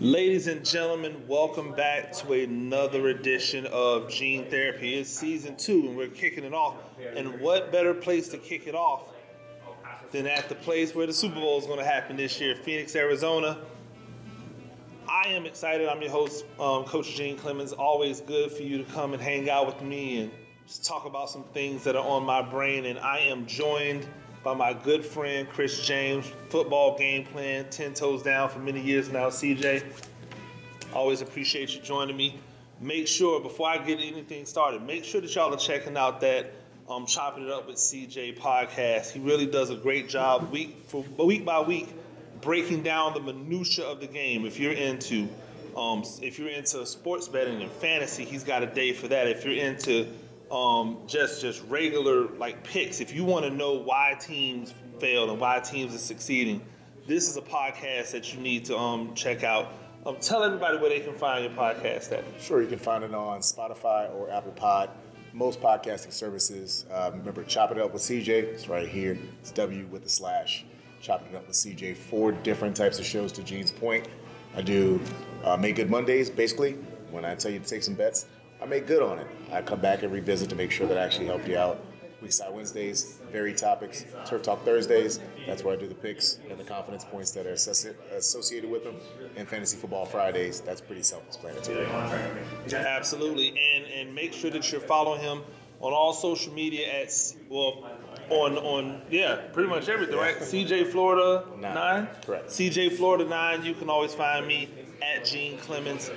Ladies and gentlemen, welcome back to another edition of Gene Therapy. It's season two, and we're kicking it off. And what better place to kick it off than at the place where the Super Bowl is going to happen this year, Phoenix, Arizona. I am excited. I'm your host, um, Coach Gene Clemons. Always good for you to come and hang out with me and just talk about some things that are on my brain. And I am joined by my good friend Chris James, football game plan, 10 toes down for many years now. CJ, always appreciate you joining me. Make sure, before I get anything started, make sure that y'all are checking out that um, Chopping It Up with CJ podcast. He really does a great job week for week by week breaking down the minutia of the game. If you're into um, if you're into sports betting and fantasy, he's got a day for that. If you're into um, just just regular like picks. If you want to know why teams fail and why teams are succeeding, this is a podcast that you need to um, check out. Um, tell everybody where they can find your podcast at. Sure, you can find it on Spotify or Apple Pod, most podcasting services. Um, remember, Chop It Up with CJ. It's right here. It's W with the slash. Chopping It Up with CJ. Four different types of shows. To Gene's point, I do uh, Make Good Mondays. Basically, when I tell you to take some bets, I make good on it. I come back and revisit to make sure that I actually help you out. Weekside Wednesdays, varied topics. Turf Talk Thursdays, that's where I do the picks and the confidence points that are associated with them. And Fantasy Football Fridays, that's pretty self-explanatory. Absolutely, and and make sure that you're following him on all social media at well on on yeah pretty much everything right CJ Florida nine. nine correct CJ Florida nine you can always find me at Gene Clemons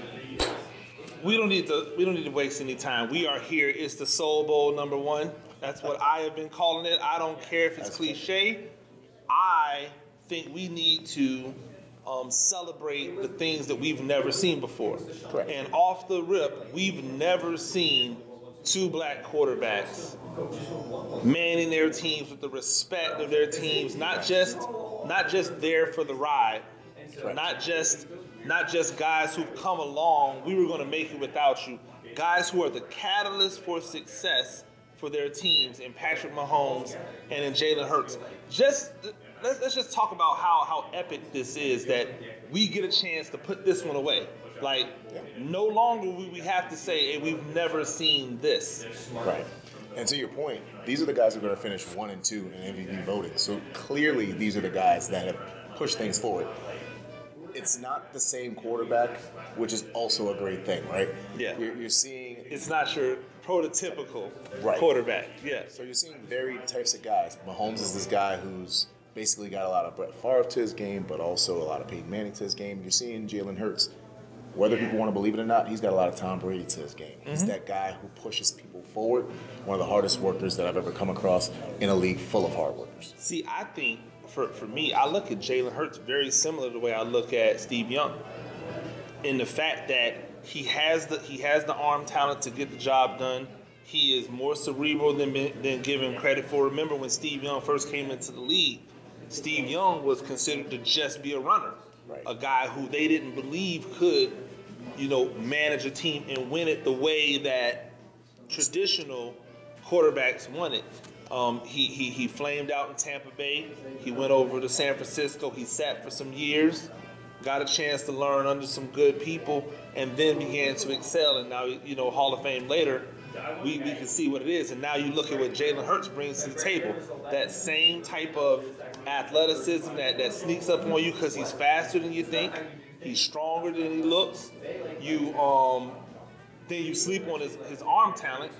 we don't need to we don't need to waste any time. We are here. It's the Soul Bowl number one. That's what I have been calling it. I don't care if it's cliche. I think we need to um, celebrate the things that we've never seen before. Correct. And off the rip, we've never seen two black quarterbacks manning their teams with the respect of their teams, not just not just there for the ride, Correct. not just not just guys who've come along, we were going to make it without you. Guys who are the catalyst for success for their teams in Patrick Mahomes and in Jalen Hurts. Just let's, let's just talk about how, how epic this is that we get a chance to put this one away. Like, no longer will we have to say, hey, we've never seen this. Right. And to your point, these are the guys who are going to finish one and two in MVP voting. So clearly, these are the guys that have pushed things forward it's not the same quarterback, which is also a great thing, right? Yeah. You're, you're seeing. It's not your prototypical right. quarterback. Yeah. So you're seeing varied types of guys. Mahomes is this guy who's basically got a lot of Brett Favre to his game, but also a lot of Peyton Manning to his game. You're seeing Jalen Hurts. Whether people want to believe it or not, he's got a lot of Tom Brady to his game. He's mm-hmm. that guy who pushes people forward. One of the hardest workers that I've ever come across in a league full of hard workers. See, I think for, for me, I look at Jalen Hurts very similar to the way I look at Steve Young. In the fact that he has the he has the arm talent to get the job done. He is more cerebral than than given credit for. Remember when Steve Young first came into the league, Steve Young was considered to just be a runner, right. a guy who they didn't believe could, you know, manage a team and win it the way that traditional quarterbacks won it. Um, he, he, he flamed out in Tampa Bay. He went over to San Francisco. He sat for some years, got a chance to learn under some good people, and then began to excel. And now, you know, Hall of Fame later, we, we can see what it is. And now you look at what Jalen Hurts brings to the table. That same type of athleticism that, that sneaks up on you because he's faster than you think. He's stronger than he looks. You um, then you sleep on his, his arm talent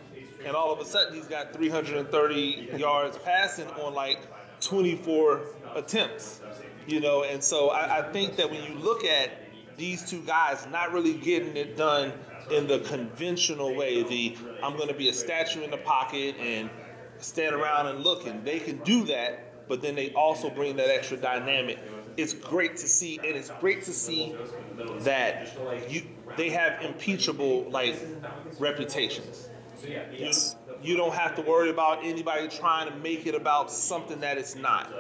and all of a sudden he's got 330 yards passing on like 24 attempts. You know, and so I, I think that when you look at these two guys not really getting it done in the conventional way, the I'm going to be a statue in the pocket and stand around and look, and they can do that, but then they also bring that extra dynamic. It's great to see, and it's great to see that you they have impeachable like reputations. Yes. You, don't have to worry about anybody trying to make it about something that it's not.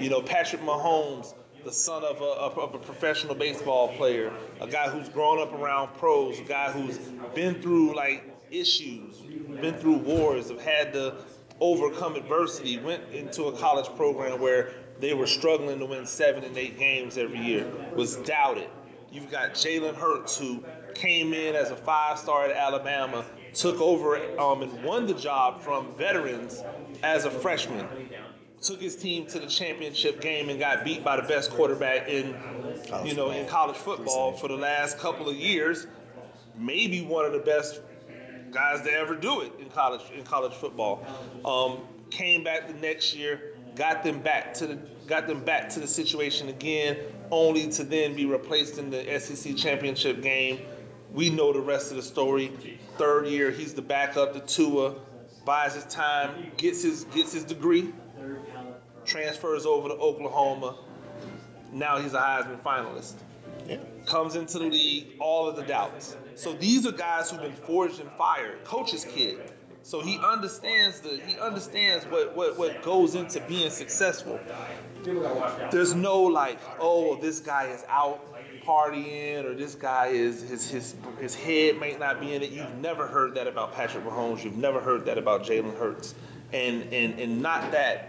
You know, Patrick Mahomes, the son of a, of a professional baseball player, a guy who's grown up around pros, a guy who's been through like issues, been through wars, have had to overcome adversity, went into a college program where they were struggling to win seven and eight games every year, was doubted You've got Jalen Hurts, who came in as a five star at Alabama, took over um, and won the job from veterans as a freshman. Took his team to the championship game and got beat by the best quarterback in, you know, in college football for the last couple of years. Maybe one of the best guys to ever do it in college in college football. Um, came back the next year, got them back to the got them back to the situation again, only to then be replaced in the SEC championship game. We know the rest of the story. Third year, he's the backup to Tua, buys his time, gets his gets his degree, transfers over to Oklahoma. Now he's a Heisman finalist. Yeah. Comes into the league, all of the doubts. So these are guys who've been forged and fired. Coach's kid. So he understands the he understands what, what, what goes into being successful. There's no like, oh, this guy is out partying or this guy is his his his head might not be in it. You've never heard that about Patrick Mahomes. You've never heard that about Jalen Hurts. And and and not that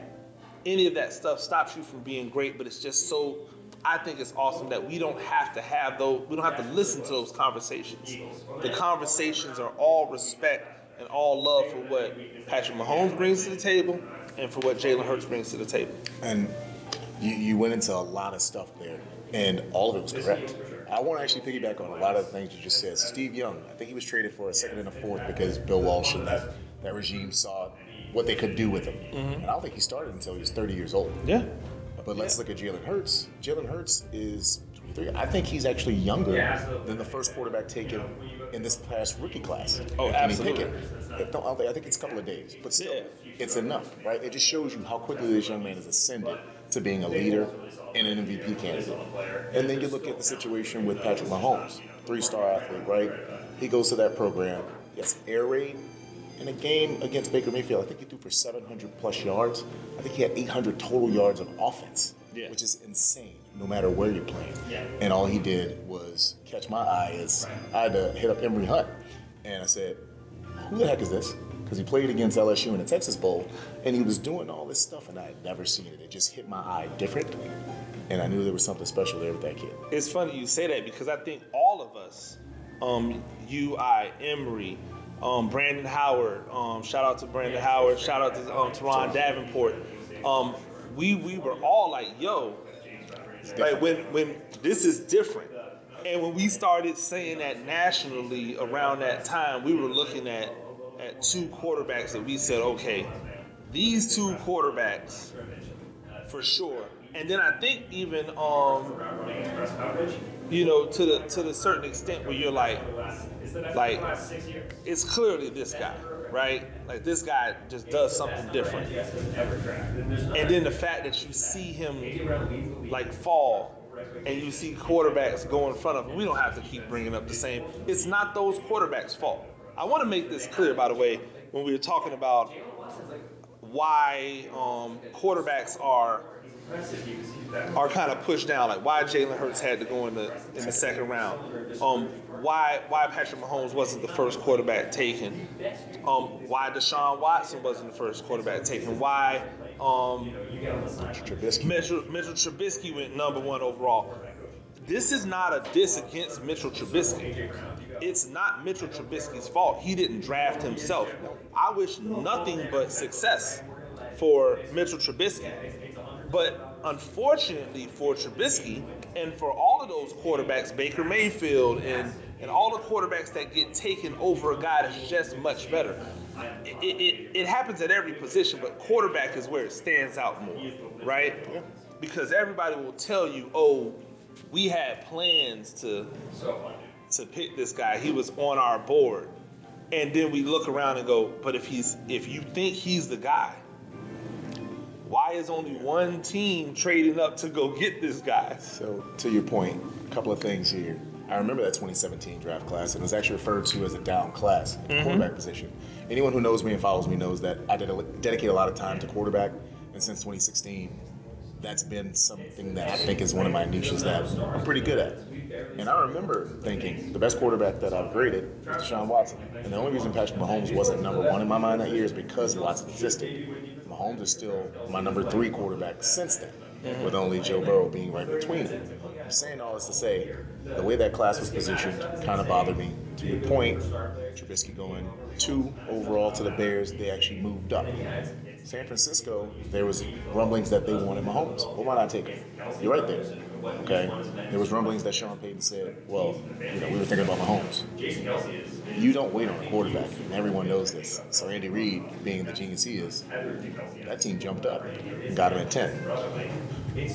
any of that stuff stops you from being great, but it's just so I think it's awesome that we don't have to have those we don't have to listen to those conversations. The conversations are all respect and all love for what Patrick Mahomes brings to the table and for what Jalen Hurts brings to the table. And you, you went into a lot of stuff there, and all of it was correct. I want to actually piggyback on a lot of the things you just said. Steve Young, I think he was traded for a second and a fourth because Bill Walsh and that, that regime saw what they could do with him. Mm-hmm. And I don't think he started until he was 30 years old. Yeah. But let's look at Jalen Hurts. Jalen Hurts is 23. I think he's actually younger than the first quarterback taken in this past rookie class. Oh, absolutely. Pickett. Don't think- I think it's a couple of days, but still, Yeah. it's enough, right? It just shows you how quickly this young man has ascended to being a leader and an MVP candidate. And then you look at the situation with Patrick Mahomes, three-star athlete, right? He goes to that program. Yes, air raid in a game against Baker Mayfield. I think he threw for 700 plus yards. I think he had 800 total yards of offense, Yeah. which is insane. No matter where you're playing, and all he did was catch my eye. Is I had to hit up Emory Hunt, and I said, "Who the heck is this?" Because he played against LSU in the Texas Bowl, and he was doing all this stuff, and I had never seen it. It just hit my eye different, and I knew there was something special there with that kid. It's funny you say that because I think all of us, um, you, I, Emory, um, Brandon Howard, um, shout out to Brandon Howard, shout out to um, Teron Davenport. Um, we we were all like, yo, like when when this is different. And when we started saying that nationally around that time, we were looking at at two quarterbacks that we said, okay, these two quarterbacks for sure. And then I think even um you know to the to the certain extent where you're like like it's clearly this guy, right? Like this guy just does something different. And then the fact that you see him like fall and you see quarterbacks go in front of him, we don't have to keep bringing up the same. It's not those quarterbacks' fault. I want to make this clear, by the way, when we were talking about why um, quarterbacks are are kind of pushed down, like why Jalen Hurts had to go in the in the second round, um, why why Patrick Mahomes wasn't the first quarterback taken, um, why Deshaun Watson wasn't the first quarterback taken, why um, Trubisky. Mitchell, Mitchell Trubisky went number one overall. This is not a diss against Mitchell Trubisky. It's not Mitchell Trubisky's fault. He didn't draft himself. I wish nothing but success for Mitchell Trubisky. But unfortunately for Trubisky and for all of those quarterbacks, Baker Mayfield and, and all the quarterbacks that get taken over a guy that's just much better, it, it, it happens at every position, but quarterback is where it stands out more, right? Because everybody will tell you, oh, we had plans to to pick this guy. He was on our board. And then we look around and go, but if he's if you think he's the guy, why is only one team trading up to go get this guy? So, to your point, a couple of things here. I remember that 2017 draft class, and it was actually referred to as a down class, at the mm-hmm. quarterback position. Anyone who knows me and follows me knows that I ded- dedicate a lot of time to quarterback, and since 2016, that's been something that I think is one of my niches that I'm pretty good at. And I remember thinking the best quarterback that I've graded is Deshaun Watson. And the only reason Patrick Mahomes wasn't number one in my mind that year is because Watson existed. Mahomes is still my number three quarterback since then, mm-hmm. with only Joe Burrow being right between them. I'm saying all this to say the way that class was positioned kind of bothered me. To your point, Trubisky going two overall to the Bears, they actually moved up. San Francisco, there was rumblings that they wanted Mahomes. Well, why not take him? You're right there. Okay. There was rumblings that Sean Payton said, well, you know, we were thinking about Mahomes. You don't wait on a quarterback, and everyone knows this. So Andy Reid, being the genius he is, that team jumped up and got him at 10.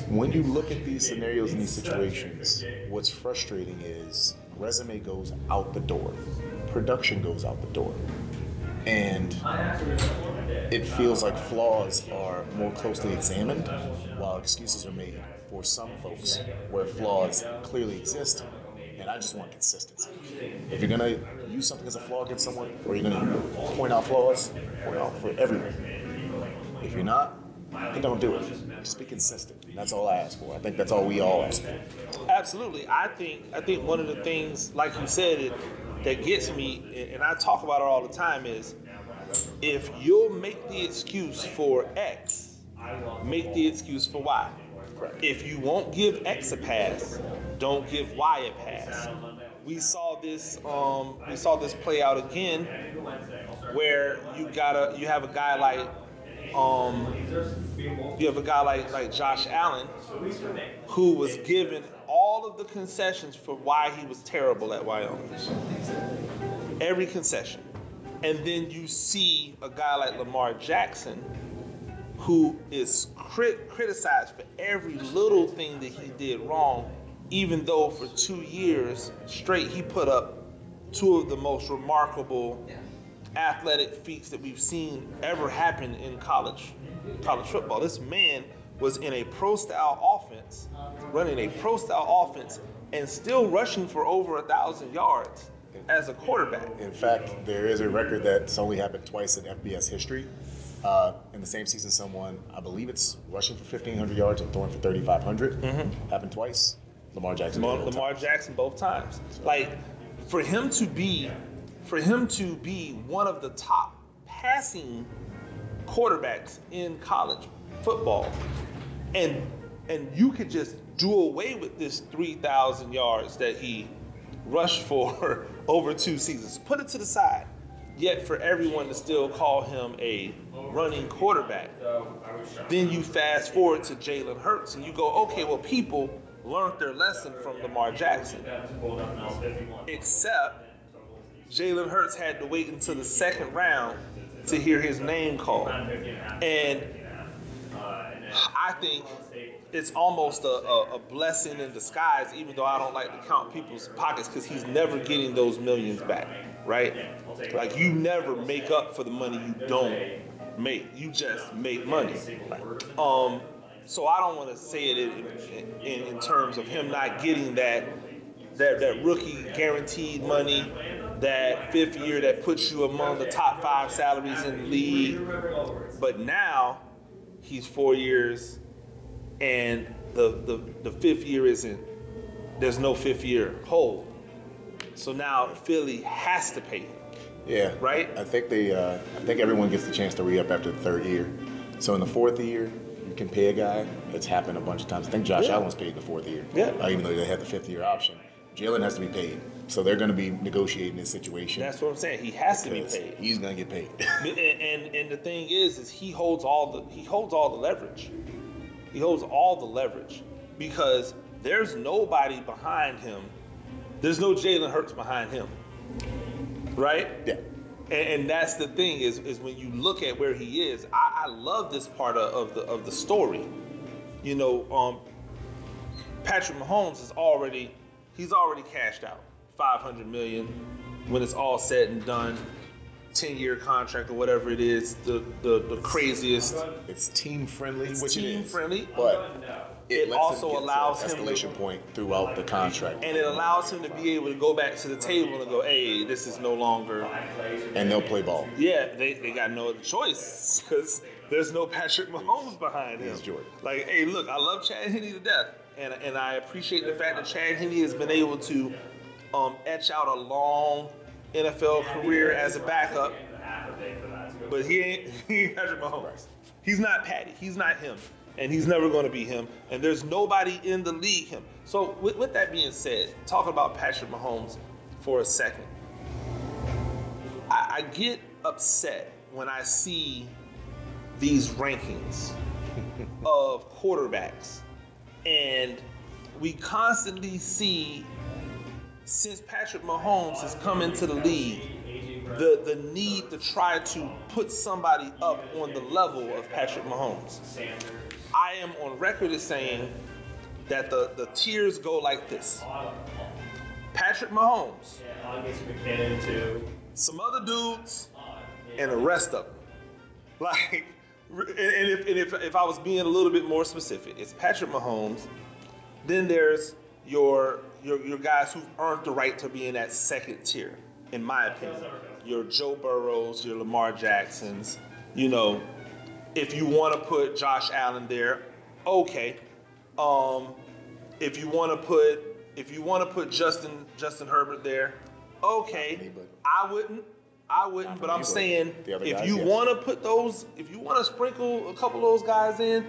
When you look at these scenarios and these situations, what's frustrating is resume goes out the door, production goes out the door, and it feels like flaws are more closely examined while excuses are made for some folks where flaws clearly exist. And I just want consistency. If you're gonna use something as a flaw against someone, or you're gonna point out flaws, point out for everyone. If you're not, then don't do it. Just be consistent. That's all I ask for. I think that's all we all ask for. Absolutely. I think I think one of the things, like you said, it, that gets me, and I talk about it all the time, is if you'll make the excuse for X, make the excuse for Y. If you won't give X a pass, don't give Y a pass. We saw this. Um, we saw this play out again, where you gotta you have a guy like um, you have a guy like like Josh Allen, who was given all of the concessions for why he was terrible at Wyoming. Every concession. And then you see a guy like Lamar Jackson, who is crit- criticized for every little thing that he did wrong, even though for two years straight he put up two of the most remarkable athletic feats that we've seen ever happen in college college football. This man was in a pro style offense, running a pro style offense, and still rushing for over a thousand yards as a quarterback. In fact, there is a record that's only happened twice in FBS history. Uh, in the same season, someone, I believe it's rushing for 1,500 yards and throwing for 3,500. Happened twice. Lamar Jackson. Lamar, Lamar. Jackson both times. Like for him to be, for him to be one of the top passing quarterbacks in college football, and and you could just do away with this three thousand yards that he rushed for over two seasons. Put it to the side. Yet for everyone to still call him a running quarterback, then you fast forward to Jalen Hurts and you go, okay, well, people learned their lesson from Lamar Jackson. Except Jalen Hurts had to wait until the second round to hear his name called. And I think it's almost a, a, a blessing in disguise, even though I don't like to count people's pockets because he's never getting those millions back, right? Like you never make up for the money you don't make. You just make money. Um, so I don't want to say it in, in, in terms of him not getting that that that rookie guaranteed money, that fifth year that puts you among the top five salaries in the league. But now he's four years, and the the, the fifth year isn't. There's no fifth year hold. So now Philly has to pay him. Yeah. Right? I think they. Uh, I think everyone gets the chance to re-up after the third year. So in the fourth year, you can pay a guy. It's happened a bunch of times. I think Josh Yeah. Allen was paid in the fourth year. Yeah. Uh, even though they had the fifth year option, Jalen has to be paid. So they're going to be negotiating this situation. That's what I'm saying. He has to be paid. He's going to get paid. and, and and the thing is, is he holds all the he holds all the leverage. He holds all the leverage because there's nobody behind him. There's no Jalen Hurts behind him, right? yeah. And, and that's the thing is is when you look at where he is. I, I love this part of, of the of the story. You know, um, Patrick Mahomes is already he's already cashed out 500 million when it's all said and done. 10 year contract or whatever it is, the the, the craziest. It's team friendly, It's which it team is. friendly. But It lets him also get to allows an him to- escalation point throughout the contract, And it allows him to be able to go back to the table and go, hey, this is no longer and they'll play ball. Yeah, they, they got no other choice because there's no Patrick Mahomes behind him. Yes, Jordan. Like, hey, look, I love Chad Henne to death, and and I appreciate the fact that Chad Henne has been able to um, etch out a long NFL career as a backup. But he ain't, he ain't Patrick Mahomes. He's not Patty. He's not him. and he's never going to be him. And there's nobody in the league him. So with, with that being said, talking about Patrick Mahomes for a second, I, I get upset when I see these rankings of quarterbacks, and we constantly see since Patrick Mahomes has come into the league, the, the need to try to put somebody up on the level of Patrick Mahomes. I am on record as saying that the, the tiers go like this Patrick Mahomes, some other dudes, and the rest of them. Like, and if, and if, if I was being a little bit more specific, it's Patrick Mahomes, then there's your, your, your guys who've earned the right to be in that second tier, in my opinion. Your Joe Burrows, your Lamar Jacksons, you know, if you want to put Josh Allen there, okay. Um, if you want to put if you want to put Justin Justin Herbert there, okay. I wouldn't. I wouldn't, but I'm saying if you want to put those, if you want to sprinkle a couple of those guys in,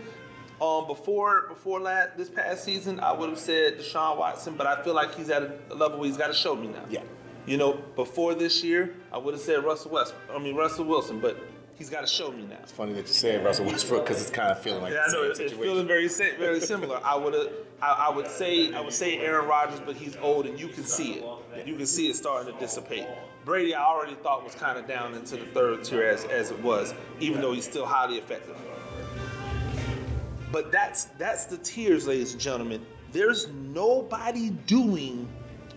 um, before before that this past season, I would have said Deshaun Watson, but I feel like he's at a level where he's got to show me now. Yeah. You know, before this year, I would have said Russell West. I mean Russell Wilson, but he's got to show me now. It's funny that you said Russell Westbrook because it's kind of feeling like Yeah, I the know it's, situation. feeling very very similar. I would I, I would say I would say Aaron Rodgers, but he's old and you can see it. You can see it starting to dissipate. Brady, I already thought was kind of down into the third tier as, as it was, even though he's still highly effective. But that's that's the tiers, ladies and gentlemen. There's nobody doing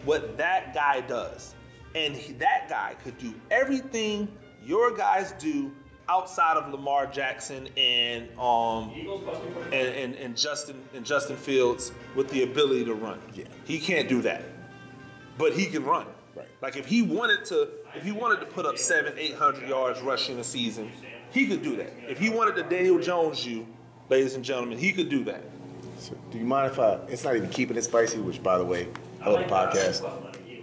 what that guy does, and he- that guy could do everything your guys do outside of Lamar Jackson and um and, and, and Justin and Justin Fields with the ability to run. Yeah. He can't do that, but he can run. Right. Like if he wanted to, if he wanted to put up seven, eight hundred yards rushing a season, he could do that. If he wanted to Daniel Jones you, ladies and gentlemen, he could do that. So, do you mind if I? It's not even keeping it spicy, which, by the way, I love the podcast.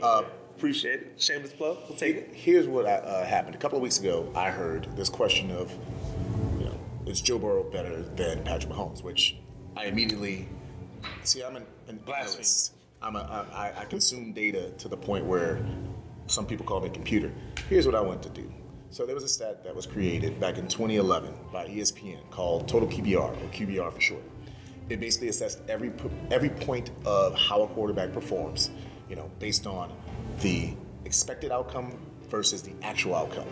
Uh, Appreciate it. Shameless plug. We'll take it. Here's what I, uh, happened. A couple of weeks ago, I heard this question of, you know, is Joe Burrow better than Patrick Mahomes? Which I immediately see. I'm an, an analyst. I'm a, I, I consume data to the point where some people call me a computer. Here's what I want to do. So there was a stat that was created back in 2011 by ESPN called Total QBR or QBR for short. It basically assessed every every point of how a quarterback performs, you know, based on the expected outcome versus the actual outcome,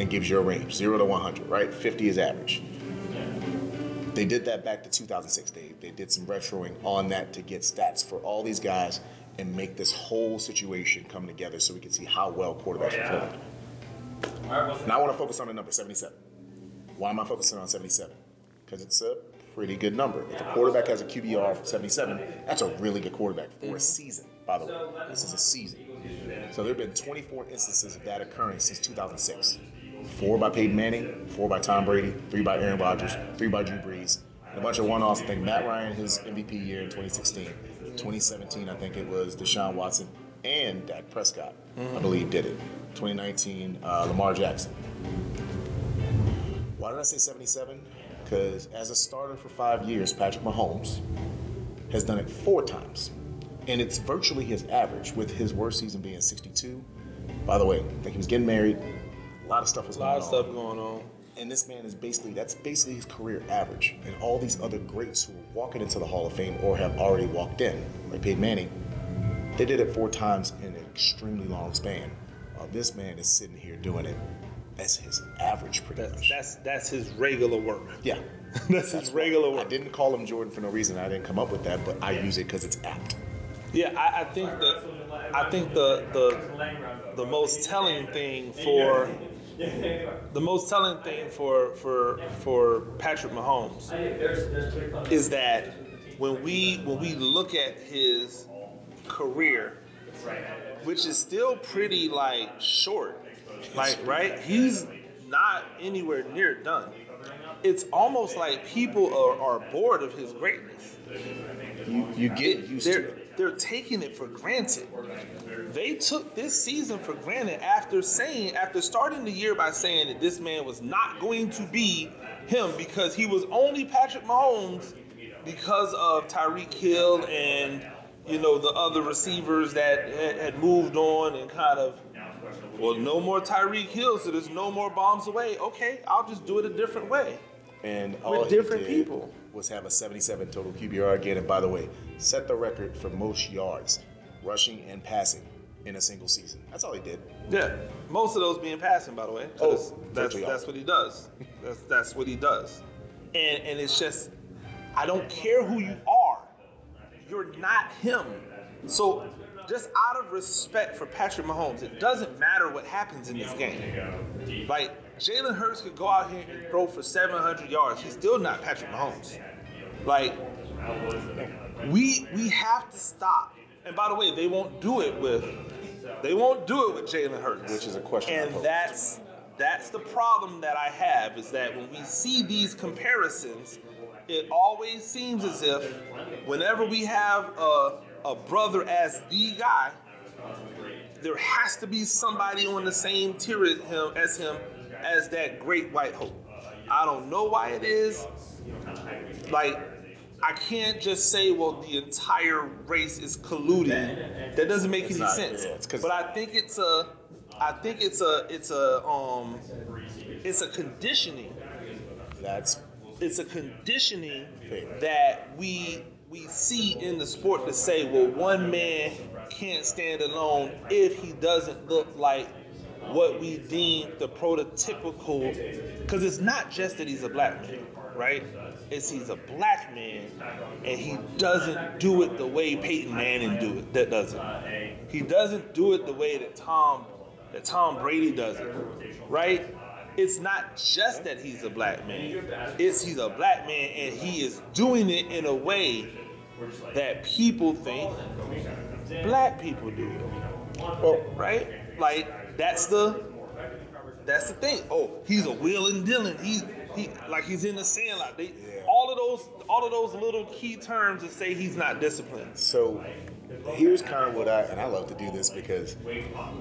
and gives you a range, zero to 100. Right, 50 is average. They did that back to 2006. They, they did some retroing on that to get stats for all these guys and make this whole situation come together so we can see how well quarterbacks oh, perform. Now I want to focus on the number 77. Why am I focusing on 77? Because it's a pretty good number. If a quarterback has a QBR of 77, that's a really good quarterback for a mm-hmm. season, by the way. This is a season. So there have been 24 instances of that occurring since 2006. Four by Peyton Manning, four by Tom Brady, three by Aaron Rodgers, three by Drew Brees, and a bunch of one-offs. I think Matt Ryan, his MVP year in 2016. 2017, I think it was Deshaun Watson and Dak Prescott, I mm-hmm. believe, did it. 2019, uh, Lamar Jackson. Why did I say 77? Because as a starter for five years, Patrick Mahomes has done it four times. And it's virtually his average, with his worst season being 62. By the way, I think he was getting married. A lot of stuff was going on. A lot of on. stuff going on. And this man is basically, that's basically his career average. And all these other greats who are walking into the Hall of Fame or have already walked in, like Peyton Manning, they did it four times in an extremely long span. While this man is sitting here doing it as his average pretty That's much. that's that's his regular work. yeah. That's his regular work. I didn't call him Jordan for no reason. I didn't come up with that, but I use it because it's apt. Yeah, I, I think that I think the the the most telling thing for the most telling thing for for for Patrick Mahomes is that when we when we look at his career, which is still pretty like short, like right, he's not anywhere near done. It's almost like people are, are bored of his greatness You, you get used they're to it. they're taking it for granted. They took this season for granted after saying after starting the year by saying that this man was not going to be him because he was only Patrick Mahomes because of Tyreek Hill and you know the other receivers that had, had moved on and kind of well no more Tyreek Hill so there's no more bombs away okay I'll just do it a different way And all he different did people. was have a 77 total QBR again. And by the way, set the record for most yards, rushing and passing in a single season. That's all he did. yeah most of those being passing by the way Oh, 'cause that's virtually that's what he does that's that's what he does and and it's just I don't care who you are you're not him. So just out of respect for Patrick Mahomes, it doesn't matter what happens in this game. Like Jalen Hurts could go out here and throw for 700 yards. He's still not Patrick Mahomes. Like we we have to stop. And by the way, they won't do it with they won't do it with Jalen Hurts, Which is a question And that's that's the problem that I have is that when we see these comparisons, it always seems as if whenever we have a, a brother as the guy, there has to be somebody on the same tier as him as him as that great white hope. I don't know why it is. Like, I can't just say, well, the entire race is colluding. That doesn't make It's any not, sense. yeah, but I think it's a, I think it's a, it's a, um, it's a conditioning That's it's a conditioning that we we see in the sport to say, well, one man can't stand alone if he doesn't look like what we deem the prototypical. Because it's not just that he's a black man, right? It's he's a black man and he doesn't do it the way Peyton Manning do it. That doesn't. He doesn't do it the way that Tom that Tom Brady does it, right? It's not just that he's a black man. It's he's a black man and he is doing it in a way that people think black people do it. Right? Like that's the that's the thing. Oh, he's a Will and Dylan. He he like he's in the sandlot. They, all of those all of those little key terms that say he's not disciplined. So here's kind of what I and I love to do this because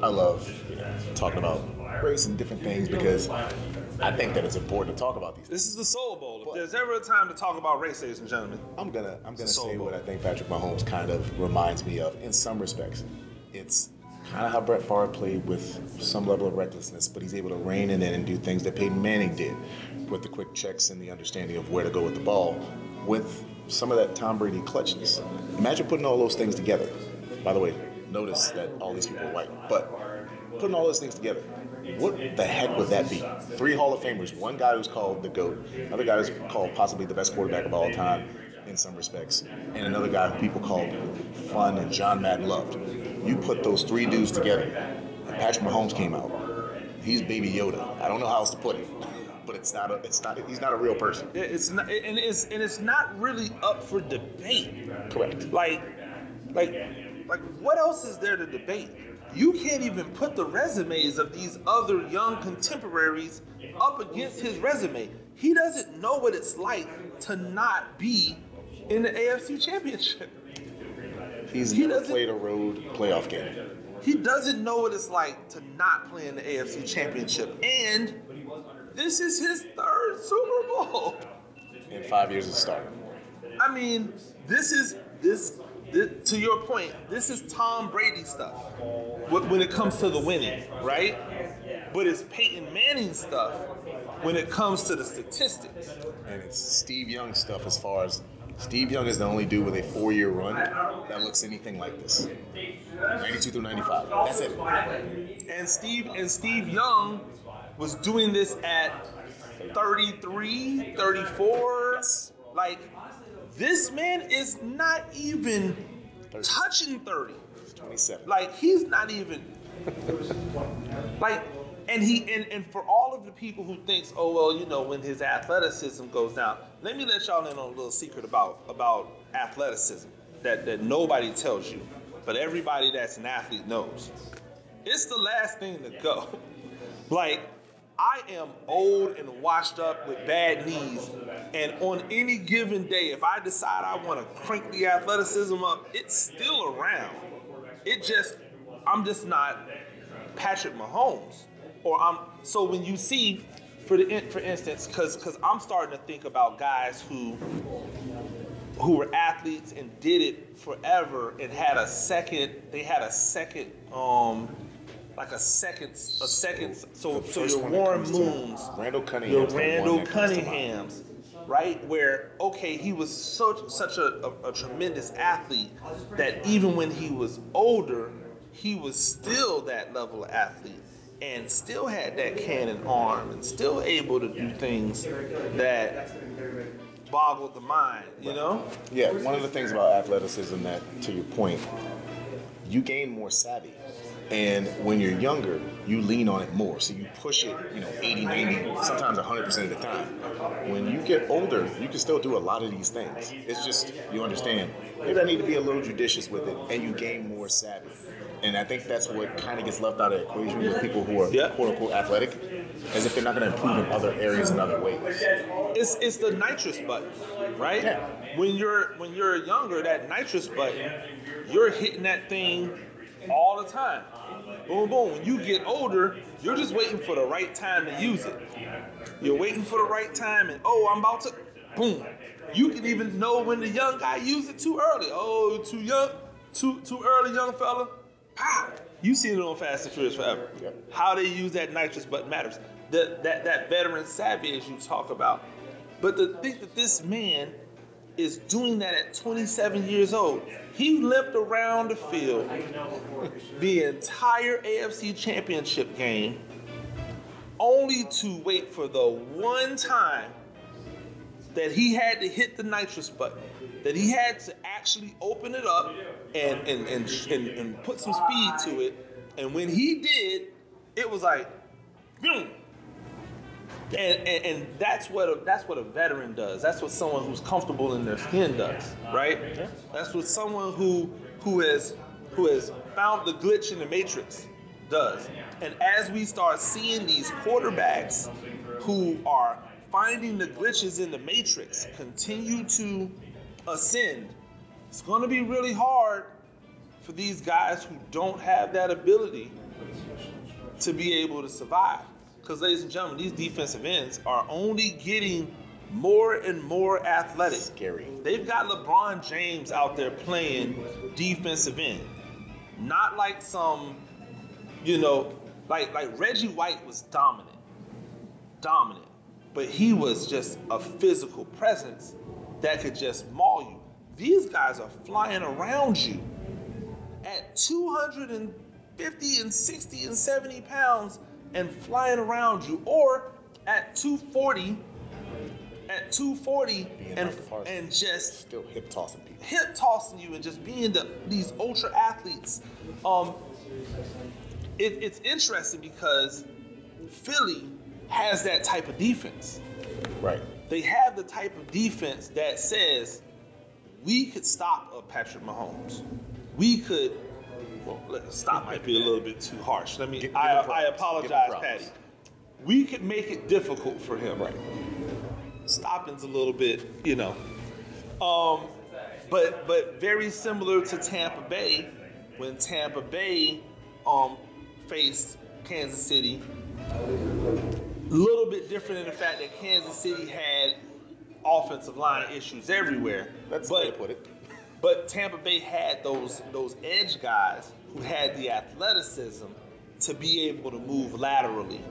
I love you know, talking about race and different things because I think that it's important to talk about these. things. This is the Soul Bowl. If there's ever a time to talk about race, ladies and gentlemen, I'm gonna I'm gonna say Bowl. what I think Patrick Mahomes kind of reminds me of in some respects. It's kind of how Brett Favre played with some level of recklessness, but he's able to rein in it in and do things that Peyton Manning did with the quick checks and the understanding of where to go with the ball, with some of that Tom Brady clutchness. Imagine putting all those things together. By the way, notice that all these people are white, but putting all those things together. What the heck would that be? Three Hall of Famers, one guy who's called the GOAT, another guy who's called possibly the best quarterback of all time in some respects, and another guy who people called fun and John Madden loved. You put those three dudes together, and Patrick Mahomes came out. He's baby Yoda. I don't know how else to put it, but it's not a, it's not, he's not a real person. It's not, and it's and it's not really up for debate. Correct. Like, like, like, what else is there to debate? You can't even put the resumes of these other young contemporaries up against his resume. He doesn't know what it's like to not be in the AFC Championship. He's He never played a road playoff game. He doesn't know what it's like to not play in the AFC Championship. And this is his third Super Bowl. in five years of starting. I mean, this is this, this to your point. This is Tom Brady stuff when it comes to the winning, right? But it's Peyton Manning stuff when it comes to the statistics. And it's Steve Young stuff as far as Steve Young is the only dude with a four year run that looks anything like this. 92 through 95. That's it. And Steve and Steve Young was doing this at 33, 34. Like this man is not even touching 30. 27. Like he's not even like and he and, and for all of the people who thinks, oh well, you know, when his athleticism goes down, let me let y'all in on a little secret about about athleticism that, that nobody tells you, but everybody that's an athlete knows. It's the last thing to go. Like, I am old and washed up with bad knees, and on any given day, if I decide I want to crank the athleticism up, it's still around. It just, I'm just not Patrick Mahomes. Or I'm, so when you see for the for instance, because because I'm starting to think about guys who who were athletes and did it forever and had a second. They had a second. Um, like a second, a second. So, The so your Warren Moons, Randall Cunningham. your the Randall that comes to mind. Cunninghams, right? Where okay, he was such such a, a, a tremendous athlete that even when he was older, he was still that level of athlete and still had that cannon arm and still able to do things that boggled the mind, you know? Yeah, one of the things about athleticism that, to your point, you gain more savvy. And when you're younger, you lean on it more. So you push it, you know, 80, 90, sometimes 100% of the time. When you get older, you can still do a lot of these things. It's just, you understand, maybe I need to be a little judicious with it, and you gain more savvy. And I think that's what kind of gets left out of the equation with people who are Yeah. quote unquote athletic, as if they're not going to improve in other areas in other ways. It's it's the nitrous button, right? Yeah. When you're when you're younger, that nitrous button, you're hitting that thing all the time. Boom, boom. When you get older, you're just waiting for the right time to use it. You're waiting for the right time, and oh, I'm about to, boom. You can even know when the young guy used it too early. Oh, too young, too too early, young fella. Pow! You seen it on Fast and Furious forever. Yep. How they use that nitrous button matters. The, that that veteran savvy as you talk about. But to think that this man is doing that at 27 years old, he limped around the field the entire AFC Championship game, only to wait for the one time that he had to hit the nitrous button, that he had to actually open it up and and and, and, and put some speed to it. And when he did, it was like, boom. And, and, and that's what a, that's what a veteran does. That's what someone who's comfortable in their skin does, right? That's what someone who who has who has found the glitch in the matrix does. And as we start seeing these quarterbacks who are finding the glitches in the matrix continue to ascend, it's going to be really hard for these guys who don't have that ability to be able to survive. Because, ladies and gentlemen, these defensive ends are only getting more and more athletic. Scary. They've got LeBron James out there playing defensive end. Not like some, you know, like like Reggie White was dominant. Dominant. But he was just a physical presence that could just maul you. These guys are flying around you at 250 and 60 and 70 pounds and flying around you, or at 240, at 240 Being and and just Still hip tossing people. hip tossing you and just being the, these ultra athletes. Um, it, it's interesting because Philly has that type of defense. Right. They have the type of defense that says we could stop a Patrick Mahomes. We could. Well, let- stop might be a little bit too harsh. Let me. Give- give I, him I props. Give him apologize. Patty. We could make it difficult for him. Right. Stopping's a little bit, you know. Um, but but very similar to Tampa Bay when Tampa Bay um faced Kansas City. A little bit different in the fact that Kansas City had offensive line issues everywhere. That's the way to put it. But Tampa Bay had those those edge guys who had the athleticism to be able to move laterally.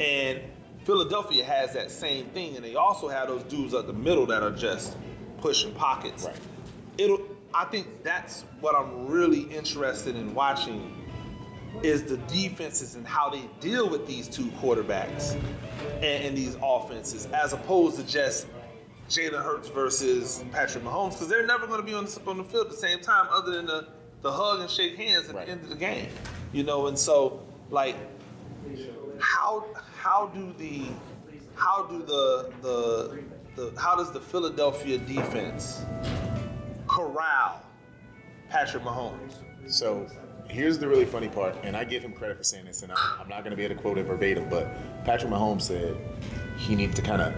And Philadelphia has that same thing, and they also have those dudes up the middle that are just pushing pockets. Right. It'll I think that's what I'm really interested in watching is the defenses and how they deal with these two quarterbacks and, and these offenses, as opposed to just Jalen Hurts versus Patrick Mahomes, because they're never going to be on the, on the field at the same time, other than the, the hug and shake hands at Right. the end of the game, you know. And so, like, how how do the how do the the, the how does the Philadelphia defense corral Patrick Mahomes? So here's the really funny part, and I give him credit for saying this, and I'm not going to be able to quote it verbatim, but Patrick Mahomes said he needed to kind of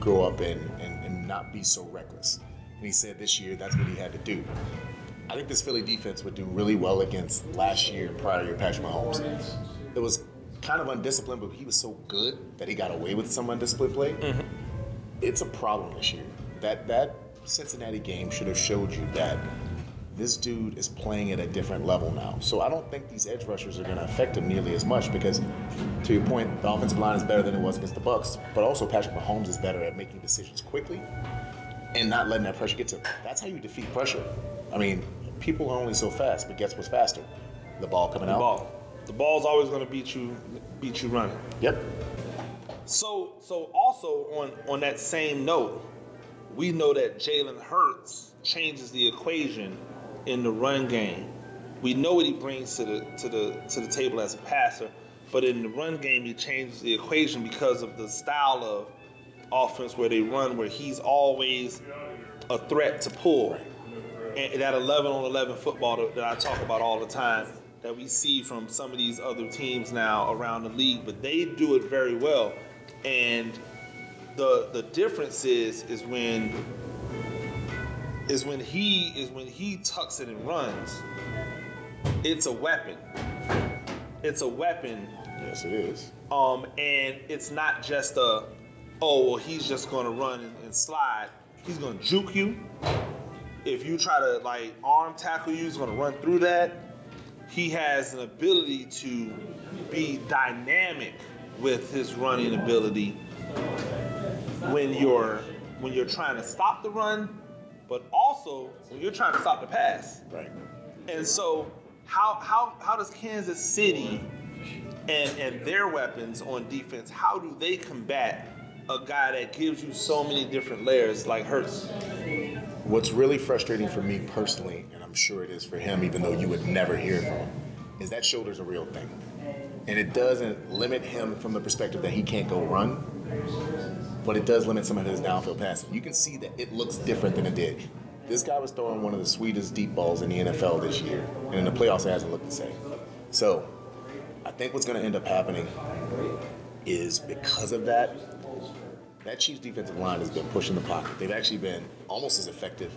grow up and, and, and not be so reckless. And he said this year that's what he had to do. I think this Philly defense would do really well against last year and prior year Patrick Mahomes. It was kind of undisciplined, but he was so good that he got away with some undisciplined play. Mm-hmm. It's a problem this year. That that Cincinnati game should have showed you that this dude is playing at a different level now. So I don't think these edge rushers are going to affect him nearly as much because, to your point, the offensive line is better than it was against the Bucs, but also Patrick Mahomes is better at making decisions quickly and not letting that pressure get to him. That's how you defeat pressure. I mean, people are only so fast, but guess what's faster? The ball coming The out. ball. The ball's always going to beat you, beat you running. Yep. So, so also on on that same note, we know that Jalen Hurts changes the equation in the run game. We know what he brings to the to the to the table as a passer, but in the run game, he changes the equation because of the style of offense where they run, where he's always a threat to pull. And that 11 on 11 football that- I talk about all the time, that we see from some of these other teams now around the league, but they do it very well. And the the difference is is when is when he is when he tucks it and runs. It's a weapon. It's a weapon Yes, it is. um, and it's not just a, oh, well, he's just going to run and, and slide. He's going to juke you. If you try to like arm tackle you, he's going to run through that. He has an ability to be dynamic with his running ability when you're when you're trying to stop the run, but also when you're trying to stop the pass. Right. And so, how how how does Kansas City and and their weapons on defense? How do they combat a guy that gives you so many different layers like Hurts? What's really frustrating for me personally, and I'm sure it is for him, even though you would never hear from him, is that shoulder's a real thing. And it doesn't limit him from the perspective that he can't go run, but it does limit some of his downfield passing. You can see that it looks different than it did. This guy was throwing one of the sweetest deep balls in the NFL this year, and in the playoffs it hasn't looked the same. So, I think what's going to end up happening is because of that, that Chiefs defensive line has been pushing the pocket. They've actually been almost as effective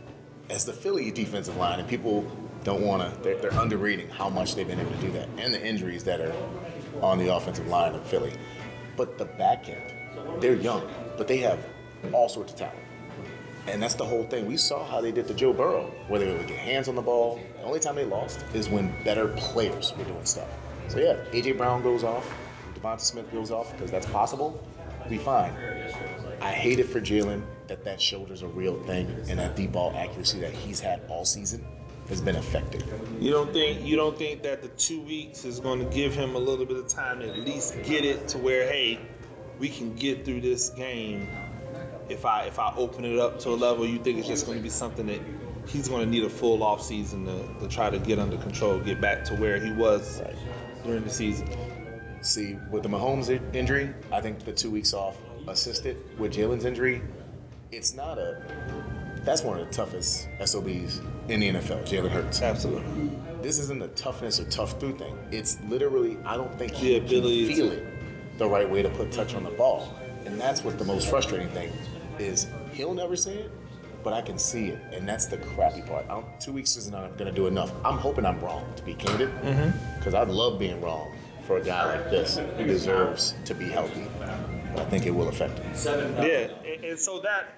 as the Philly defensive line, and people don't want to. They're, they're underrating how much they've been able to do that, and the injuries that are on the offensive line of Philly. But the back end, they're young, but they have all sorts of talent. And that's the whole thing. We saw how they did to Joe Burrow, where they would get hands on the ball. The only time they lost is when better players were doing stuff. So yeah, AJ Brown goes off, DeVonta Smith goes off because that's possible. Be fine. I hate it for Jalen that that shoulder's a real thing and that deep ball accuracy that he's had all season has been affected. You don't think you don't think that the two weeks is going to give him a little bit of time to at least get it to where hey, we can get through this game. If I if I open it up to a level, you think it's just going to be something that he's going to need a full off season to, to try to get under control, get back to where he was Right. during the season. See, with the Mahomes injury, I think the two weeks off assisted. With Jalen's injury, it's not a. That's one of the toughest SOBs in the NFL, Jalen Hurts. Absolutely. This isn't a toughness or tough through thing. It's literally, I don't think he can feel to- it the right way to put touch on the ball. And that's what the most frustrating thing is. He'll never say it, but I can see it. And that's the crappy part. I don't, two weeks is not going to do enough. I'm hoping I'm wrong, to be candid, mm-hmm. because I'd love being wrong for a guy like this who deserves to be healthy. I think it will affect him. Yeah, and, and so that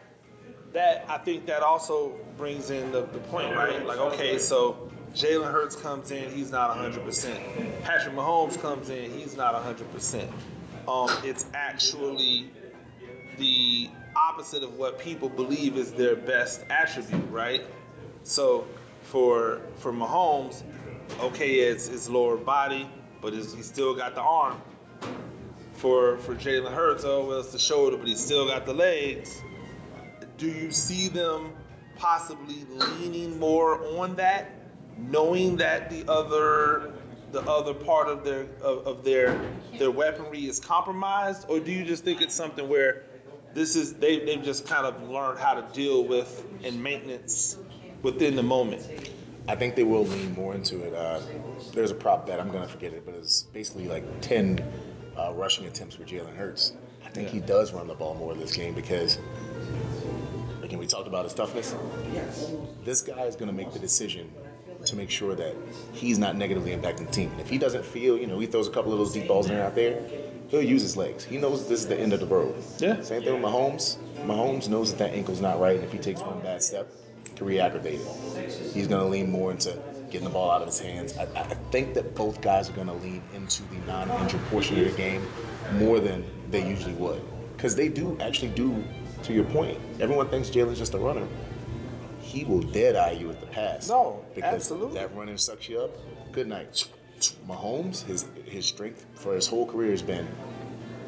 that I think that also brings in the, the point, right? Like, okay, so Jalen Hurts comes in, he's not 100. percent Patrick Mahomes comes in, he's not 100. percent Um, it's actually the opposite of what people believe is their best attribute, right? So for for Mahomes, okay, it's it's lower body, but he's still got the arm for for Jalen Hurts, oh well, it's the shoulder, but he's still got the legs. Do you see them possibly leaning more on that, knowing that the other the other part of their of, of their their weaponry is compromised, or do you just think it's something where this is they they've just kind of learned how to deal with and maintenance within the moment? I think they will lean more into it. Uh, there's a prop bet, I'm going to forget it, but it's basically like 10 uh, rushing attempts for Jalen Hurts. I think he does run the ball more this game because, again, we talked about his toughness. Yes. This guy is going to make the decision to make sure that he's not negatively impacting the team. And if he doesn't feel, you know, he throws a couple of those deep balls in there out there, he'll use his legs. He knows this is the end of the road. Yeah. Same thing with Mahomes. Mahomes knows that that ankle's not right, and if he takes one bad step, re-aggravate it. He's going to lean more into getting the ball out of his hands. I, I think that both guys are going to lean into the non-injured portion of the game more than they usually would, because they do actually do. To your point, everyone thinks Jalen's just a runner. He will dead eye you at the pass. No, because absolutely. that running sucks you up. Good night. Mahomes, his his strength for his whole career has been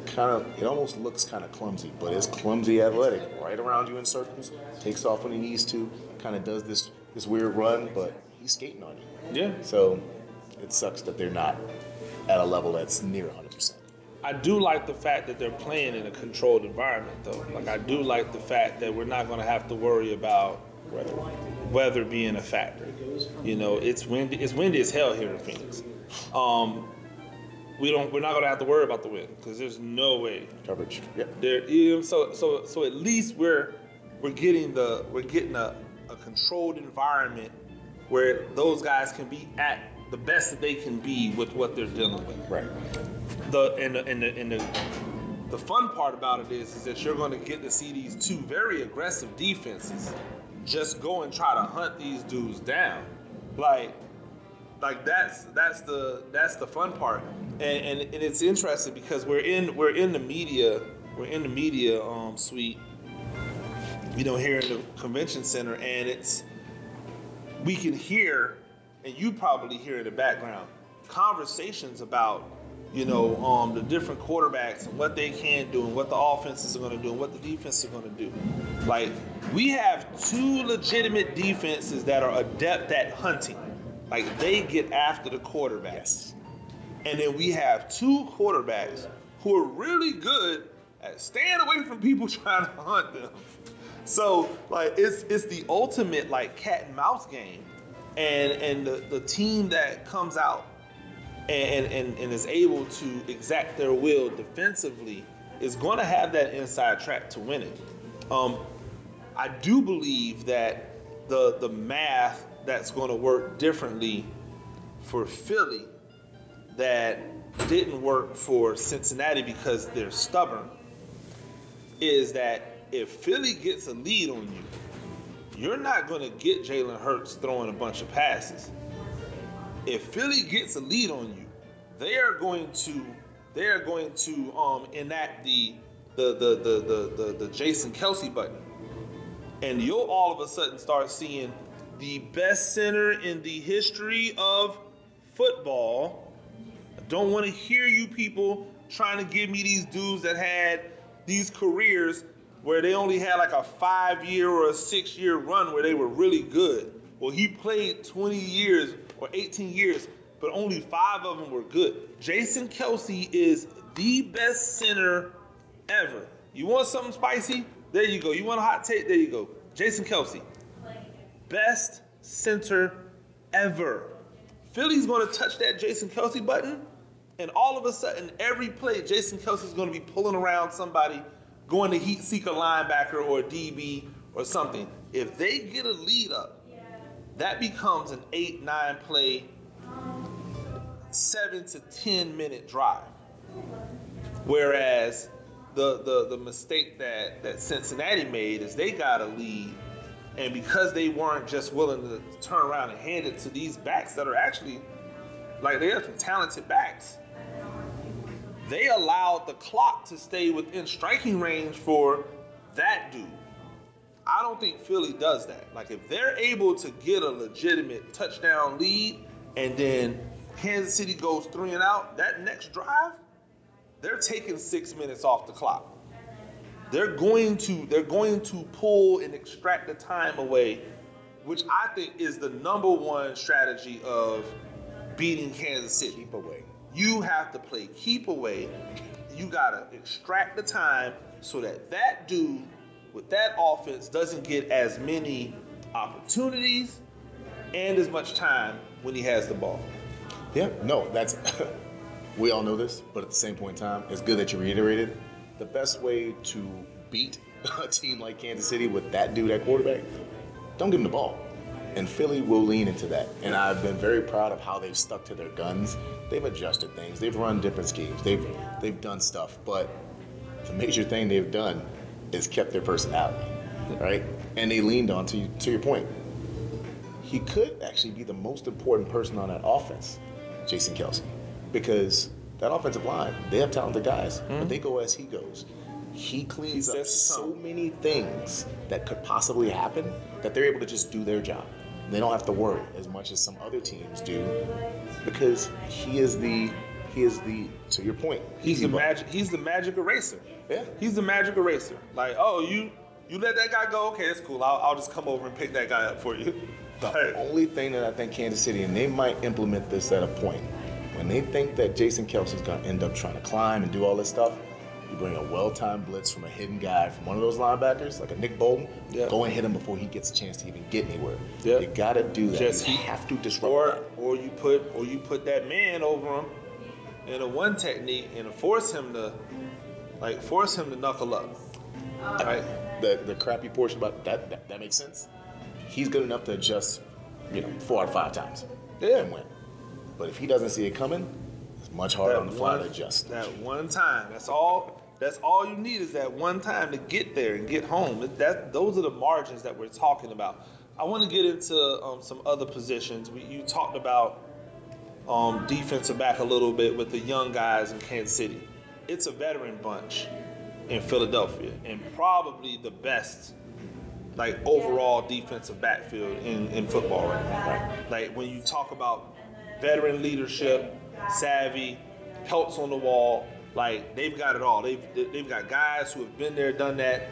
kind of. It almost looks kind of clumsy, but it's clumsy athletic. Right around you in circles, takes off when he needs to, kind of does this this weird run, but he's skating on you. Yeah. So it sucks that they're not at a level that's near 100. percent I do like the fact that they're playing in a controlled environment, though. Like I do like the fact that we're not going to have to worry about weather, weather being a factor. You know, it's windy. It's windy as hell here in Phoenix. Um, we don't. We're not going to have to worry about the wind because there's no way Coverage. Yep. there. You know, so so so at least we're we're getting the we're getting a, a controlled environment where those guys can be at the best that they can be with what they're dealing with. Right. the and the and the, and the the fun part about it is is that you're going to get to see these two very aggressive defenses just go and try to hunt these dudes down. Like like that's that's the that's the fun part. And, and and it's interesting because we're in we're in the media we're in the media um suite you know here in the convention center and it's we can hear, and you probably hear in the background, conversations about, you know, um, the different quarterbacks and what they can do and what the offenses are going to do and what the defense are going to do. Like, we have two legitimate defenses that are adept at hunting. Like, they get after the quarterbacks. And then we have two quarterbacks who are really good at staying away from people trying to hunt them. So like it's it's the ultimate like cat and mouse game, and and the, the team that comes out and, and and is able to exact their will defensively is going to have that inside track to win it. Um, I do believe that the the math that's going to work differently for Philly that didn't work for Cincinnati because they're stubborn is that if Philly gets a lead on you, you're not going to get Jalen Hurts throwing a bunch of passes. If Philly gets a lead on you, they are going to they are going to um, enact the the the the the, the, the Jason Kelce button, and you'll all of a sudden start seeing the best center in the history of football. I don't want to hear you people trying to give me these dudes that had these careers where they only had like a five year or a six year run where they were really good. Well, he played 20 years or 18 years, but only five of them were good. Jason Kelce is the best center ever. You want something spicy? There you go. You want a hot take? There you go. Jason Kelce. Best center ever. Philly's going to touch that Jason Kelce button, and all of a sudden, every play, Jason Kelce's going to be pulling around somebody, going to heat seek a linebacker or a DB or something. If they get a lead up, that becomes an eight, nine play, seven to 10 minute drive. Whereas the, the, the mistake that, that Cincinnati made is they got a lead, and because they weren't just willing to turn around and hand it to these backs that are actually, like, they have some talented backs, they allowed the clock to stay within striking range for that dude. I don't think Philly does that. Like, if they're able to get a legitimate touchdown lead and then Kansas City goes three and out, that next drive, they're taking six minutes off the clock. They're going to they're going to pull and extract the time away, which I think is the number one strategy of beating Kansas City. Keep away. You have to play keep away. You gotta extract the time so that that dude with that offense doesn't get as many opportunities and as much time when he has the ball. Yeah, no, that's we all know this, but at the same point in time, it's good that you reiterated. The best way to beat a team like Kansas City with that dude at quarterback, don't give him the ball. And Philly will lean into that. And I've been very proud of how they've stuck to their guns. They've adjusted things. They've run different schemes. They've they've done stuff. But the major thing they've done is kept their personality, right? And they leaned on to to your point. He could actually be the most important person on that offense, Jason Kelce, because that offensive line they have talented guys, but mm-hmm. they go as he goes. He cleans He up so many things that could possibly happen that they're able to just do their job. They don't have to worry as much as some other teams do because he is the he is the to your point. He's the magic. He's the magic eraser. Yeah. He's the magic eraser. Like, oh, you you let that guy go. Okay, that's cool. I'll, I'll just come over and pick that guy up for you. The Like, only thing that I think Kansas City, and they might implement this at a point, when they think that Jason Kelce's going to end up trying to climb and do all this stuff, you bring a well-timed blitz from a hidden guy from one of those linebackers, like a Nick Bolton, Yeah. go and hit him before he gets a chance to even get anywhere. Yeah. You got to do that. Just you he- have to disrupt or that. or you put or you put that man over him in a one technique and force him to like force him to knuckle up. Uh, right? The, the crappy portion about that, that, that makes sense. He's good enough to adjust, you know, four out of five times Yeah. and win. But if he doesn't see it coming, much harder on the fly one, to adjust. that one time. That's all. That's all you need is that one time to get there and get home. That- That those are the margins that we're talking about. I want to get into um, some other positions. We, you talked about um, defensive back a little bit with the young guys in Kansas City. It's a veteran bunch in Philadelphia, and probably the best like overall defensive backfield in, in football right now. Like when you talk about veteran leadership, savvy, pelts on the wall, like they've got it all. They've they've got guys who have been there, done that,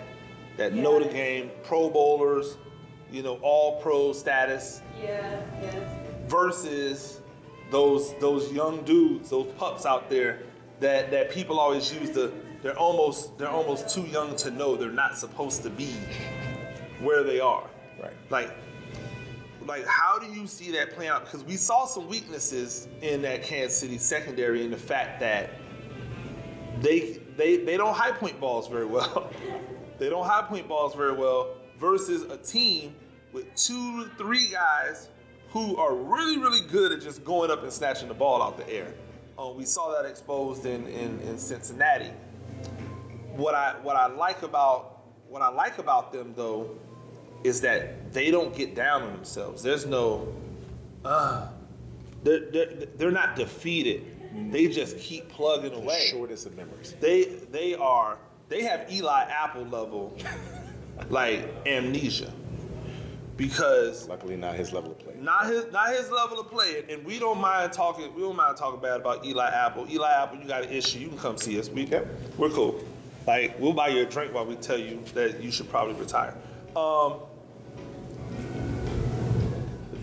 that know the game, pro bowlers, you know, all pro status Yeah, yes. versus those those young dudes, those pups out there that that people always use the they're almost they're almost too young to know they're not supposed to be where they are. Right. Like like how do you see that playing out? Because we saw some weaknesses in that Kansas City secondary in the fact that they they they don't high point balls very well. they don't high point balls very well versus a team with two three guys who are really really good at just going up and snatching the ball out the air. Um, we saw that exposed in, in, in Cincinnati. What I what I like about what I like about them though is that they don't get down on themselves. There's no uh, they're, they're, they're not defeated. They just keep plugging The away. shortest of memories. They they are they have Eli Apple level like amnesia because Luckily, not his level of play. not his not his level of play, and we don't mind talking. We don't mind talking bad about Eli Apple. Eli Apple, you got an issue? You can come see us. We Yep. we're cool. Like we'll buy you a drink while we tell you that you should probably retire. Um,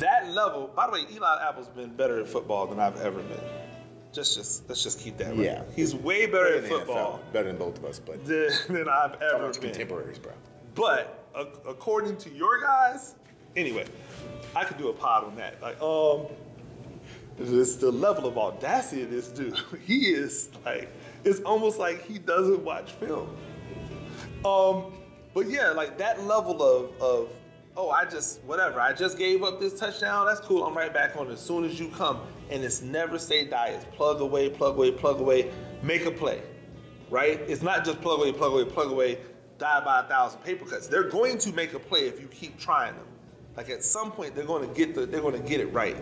that level. By the way, Eli Apple's been better at football than I've ever been. Just just let's just keep that right. Yeah. he's way better Better at football NFL, better than both of us, but than, than I've ever been. contemporaries, bro. But according to your guys, anyway, I could do a pod on that. Like, um, it's the level of audacity of this dude. He is like, it's almost like he doesn't watch film. Um, but yeah, like that level of of oh, I just whatever. I just gave up this touchdown. That's cool. I'm right back on it as soon as you come. And it's never say die. It's plug away, plug away, plug away, make a play. Right? It's not just plug away, plug away, plug away, die by a thousand paper cuts. They're going to make a play if you keep trying them. Like at some point they're going to get the they're going to get it right.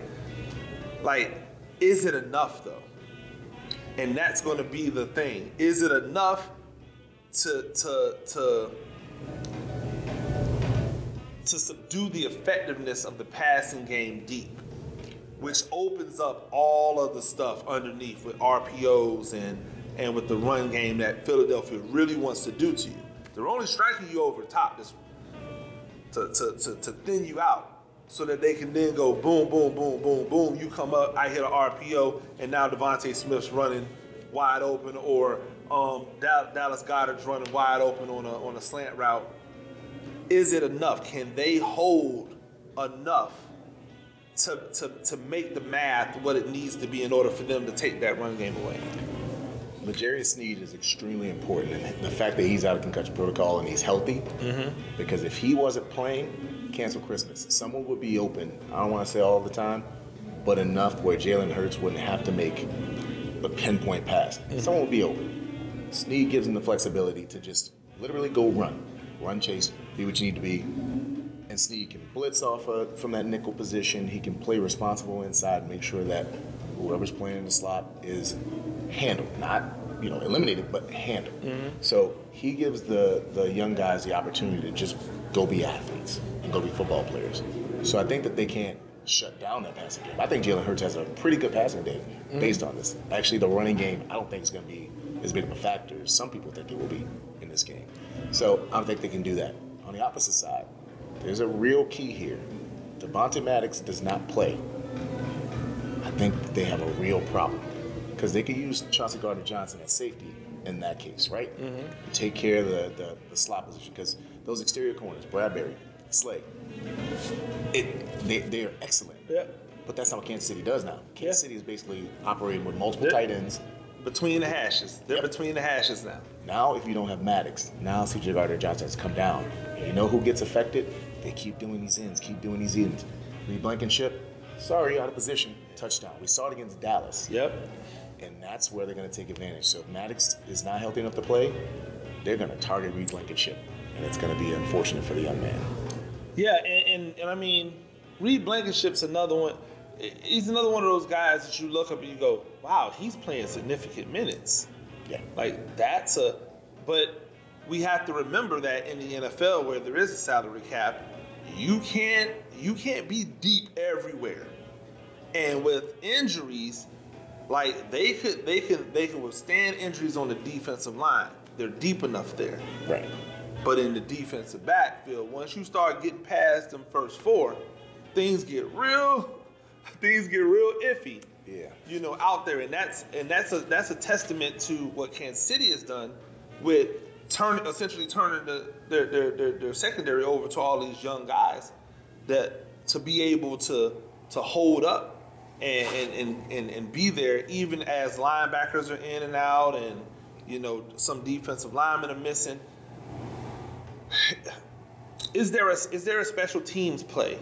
Like, is it enough though? And that's going to be the thing. Is it enough to to to to subdue the effectiveness of the passing game deep, which opens up all of the stuff underneath with RPOs and and with the run game that Philadelphia really wants to do to you. They're only striking you over top this to, to, to, to thin you out so that they can then go boom, boom, boom, boom, boom. You come up, I hit an RPO, and now DeVonta Smith's running wide open, or um, Dallas Goedert's running wide open on a, on a slant route. Is it enough? Can they hold enough to, to, to make the math what it needs to be in order for them to take that run game away? L'Jarius Sneed is extremely important, and the fact that he's out of concussion protocol and he's healthy, Mm-hmm. because if he wasn't playing, cancel Christmas. Someone would be open. I don't want to say all the time, but enough where Jalen Hurts wouldn't have to make the pinpoint pass. Someone would be open. Sneed gives him the flexibility to just literally go run, run, chase, be what you need to be. And Sneed can blitz off uh, from that nickel position. He can play responsible inside, make sure that whoever's playing in the slot is handled, not you know eliminated, but handled. So he gives the the young guys the opportunity to just go be athletes and go be football players. So I think that they can't shut down that passing game. I think Jalen Hurts has a pretty good passing game based on this. Actually, the running game I don't think is going to be as big of a factor as some people think it will be in this game. So I don't think they can do that. On the opposite side, there's a real key here. Devontae Maddox does not play. I think they have a real problem because they could use Chauncey Gardner Johnson as safety in that case, right? Mm-hmm. Take care of the, the, the slot position because those exterior corners, Bradberry, Slay, it they, they are excellent. Yeah. But that's not what Kansas City does now. Kansas Yeah. City is basically operating with multiple Yeah. tight ends. Between the hashes. They're Yep. between the hashes now. Now, if you don't have Maddox, now CJ Gardner Johnson has come down. And you know who gets affected? They keep doing these ends, keep doing these ends. Reed Blankenship, sorry, out of position, touchdown. We saw it against Dallas. Yep. And that's where they're going to take advantage. So if Maddox is not healthy enough to play, they're going to target Reed Blankenship. And it's going to be unfortunate for the young man. Yeah, and, and, and I mean, Reed Blankenship's another one. He's another one of those guys that you look up and you go, wow, he's playing significant minutes. Yeah. Like that's a, but we have to remember that in the NFL where there is a salary cap, you can't you can't be deep everywhere. And with injuries, like they could they could they can withstand injuries on the defensive line. They're deep enough there. Right. But in the defensive backfield, once you start getting past them first four, things get real things get real iffy. Yeah. You know, out there. And that's and that's a that's a testament to what Kansas City has done with turn essentially turning the, their, their, their, their secondary over to all these young guys that to be able to to hold up and and, and, and, and be there even as linebackers are in and out and you know some defensive linemen are missing is there a is there a special teams play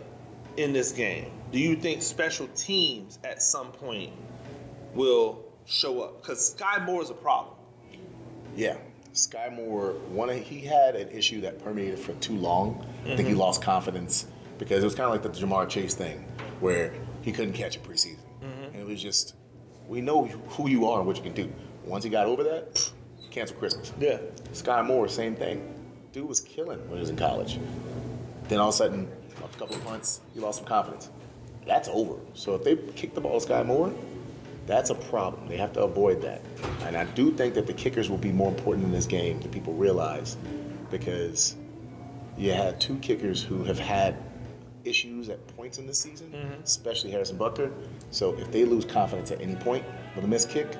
in this game? Do you think special teams at some point will show up? Because Skyy Moore is a problem. Yeah. Skyy Moore, one he had an issue that permeated for too long. I think he mm-hmm. lost confidence because it was kind of like the Ja'Marr Chase thing, where he couldn't catch a preseason, mm-hmm. and it was just, we know who you are and what you can do. Once he got over that, pff, cancel Christmas. Yeah. Skyy Moore, same thing. Dude was killing when he was in college. Then all of a sudden, a couple of punts, he lost some confidence. That's over. So if they kick the ball Skyy Moore, that's a problem. They have to avoid that. And I do think that the kickers will be more important in this game than people realize because you had two kickers who have had issues at points in the season, mm-hmm. especially Harrison Butker. So if they lose confidence at any point with a missed kick,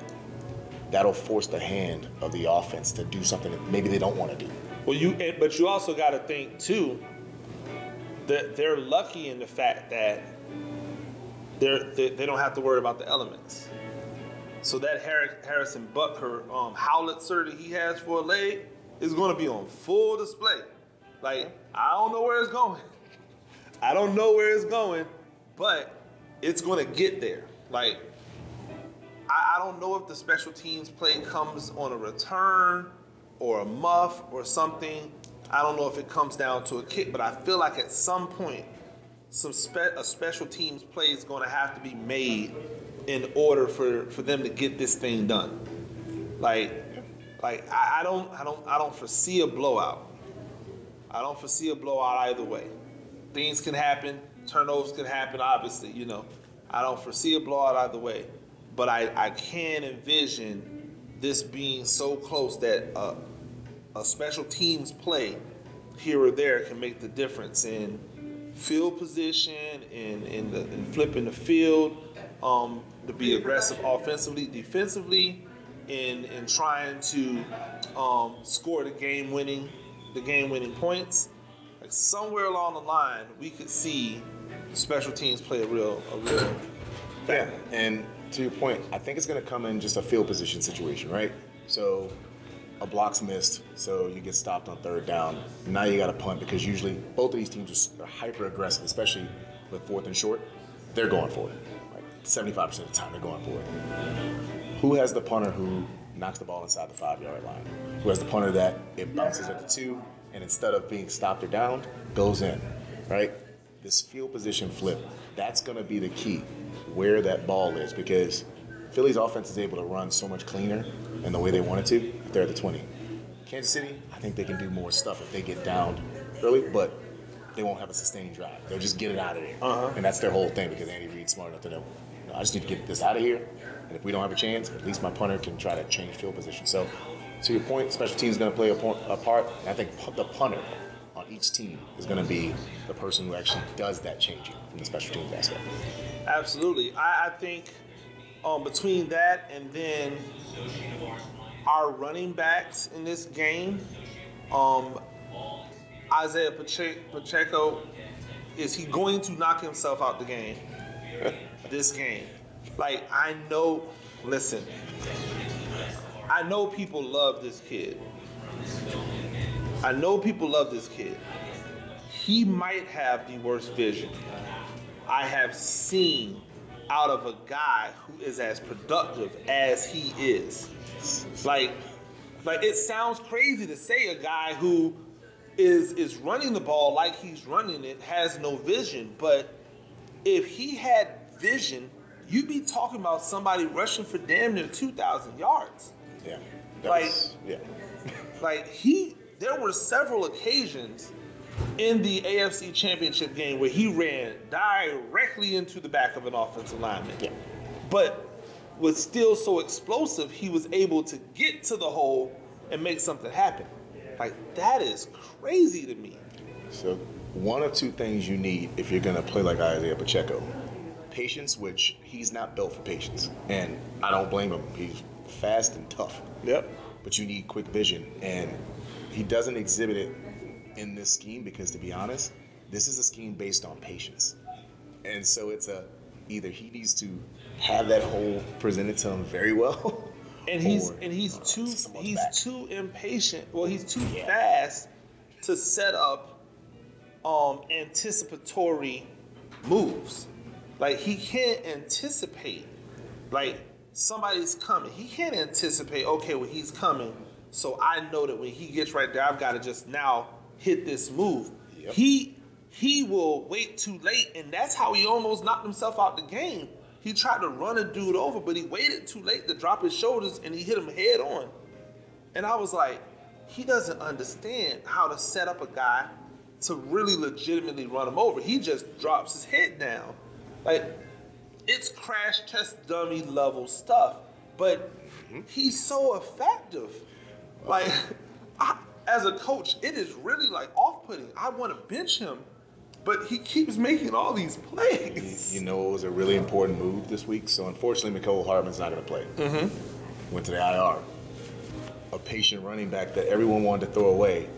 that'll force the hand of the offense to do something that maybe they don't want to do. Well, you but you also got to think too that they're lucky in the fact that they they don't have to worry about the elements. So that Harrison Butker um, howitzer that he has for a leg is going to be on full display. Like I don't know where it's going. I don't know where it's going, but it's going to get there. Like I, I don't know if the special teams play comes on a return or a muff or something. I don't know if it comes down to a kick, but I feel like at some point, some spe- a special teams play is going to have to be made in order for, for them to get this thing done. Like, like I, I don't I don't I don't foresee a blowout. I don't foresee a blowout either way. Things can happen, turnovers can happen, obviously, you know. I don't foresee a blowout either way. But I, I can envision this being so close that a, a special teams play here or there can make the difference in field position, and, in, the, in flipping the field, um, to be aggressive offensively, defensively, and, in trying to um, score the game winning the game winning points. Like somewhere along the line, we could see special teams play a real a real Yeah, and to your point, I think it's going to come in just a field position situation, right? So a block's missed, so you get stopped on third down. Now you got to punt because usually both of these teams are hyper aggressive, especially with fourth and short. They're going for it. Like 75% of the time, they're going for it. Who has the punter who knocks the ball inside the five yard line? Who has the punter that it bounces at the two and instead of being stopped or downed, goes in, right? This field position flip, that's going to be the key where that ball is because Philly's offense is able to run so much cleaner and the way they wanted to if they're at the 20. Kansas City, I think they can do more stuff if they get down early, but they won't have a sustained drive. They'll just get it out of there. Uh-huh. And that's their whole thing because Andy Reid's smart enough to know, you know, I just need to get this out of here. And if we don't have a chance, at least my punter can try to change field position. So, to your point, special teams is going to play a, point, a part. And I think the punter on each team is going to be the person who actually does that changing from the special teams aspect. Absolutely. I, I think um, between that and then our running backs in this game, um, Isiah Pache- Pacheco, is he going to knock himself out the game? this game. Like, I know, listen, I know people love this kid. I know people love this kid. He might have the worst vision I have seen out of a guy who is as productive as he is. Like, like it sounds crazy to say a guy who is is running the ball like he's running it has no vision, but if he had vision, you'd be talking about somebody rushing for damn near 2,000 yards. Yeah. Like- was- yeah. Like he, there were several occasions in the AFC Championship game where he ran directly into the back of an offensive lineman. Yeah. But was still so explosive, he was able to get to the hole and make something happen. Like that is crazy to me. So one of two things you need if you're gonna play like Isiah Pacheco. Patience, which he's not built for patience. And I don't blame him. He's fast and tough. Yep. But you need quick vision. And he doesn't exhibit it in this scheme because to be honest, this is a scheme based on patience. And so it's a either he needs to have that whole presented to him very well. And he's or, and he's uh, too he's back. too impatient. Well, he's too Yeah. fast to set up um anticipatory moves. Like he can't anticipate like somebody's coming. He can't anticipate, okay, well he's coming. So I know that when he gets right there, I've got to just now hit this move. Yep. He he will wait too late, and that's how he almost knocked himself out the game. He tried to run a dude over, but he waited too late to drop his shoulders, and he hit him head on. And I was like, he doesn't understand how to set up a guy to really legitimately run him over. He just drops his head down. Like, it's crash test dummy level stuff, but mm-hmm. he's so effective. Like, I, as a coach, it is really like off putting. I want to bench him, but he keeps making all these plays. You know, it was a really important move this week. So unfortunately, Mecole Hardman's not going to play. Mm-hmm. Went to the IR. A patient running back that everyone wanted to throw away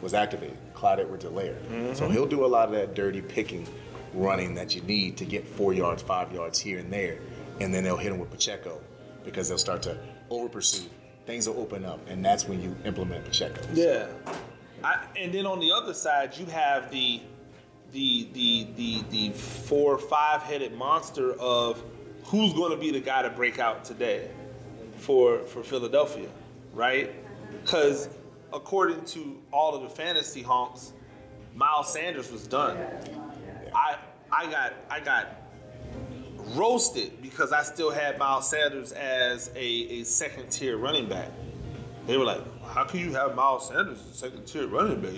was activated. Clyde Edwards-Helaire. So he'll do a lot of that dirty picking running that you need to get four yards, five yards here and there, and then they'll hit him with Pacheco because they'll start to over pursue. Things will open up, and that's when you implement Pacheco. Yeah. I, and then on the other side, you have the the the the the four five headed monster of who's going to be the guy to break out today for for Philadelphia, right? Because according to all of the fantasy honks, Miles Sanders was done. I I got I got roasted because I still had Miles Sanders as a, a second tier running back. They were like, "How can you have Miles Sanders as a second tier running back?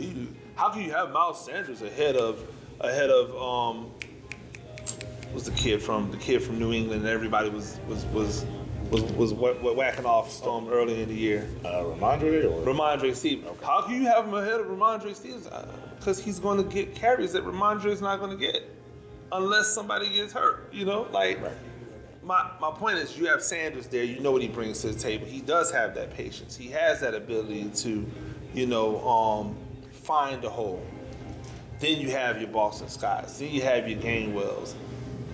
How can you have Miles Sanders ahead of ahead of um was the kid from the kid from New England that everybody was was was was was wha- wha- whacking off um, early in the year? Uh, Rhamondre or Rhamondre Stevens. How can you have him ahead of Rhamondre Stevens? Because he's going to get carries that Rhamondre is not going to get unless somebody gets hurt. You know, like Right. my my point is, you have Sanders there. You know what he brings to the table. He does have that patience. He has that ability to, you know, um, find a hole. Then you have your Boston Scotts. Then you have your Gainwells.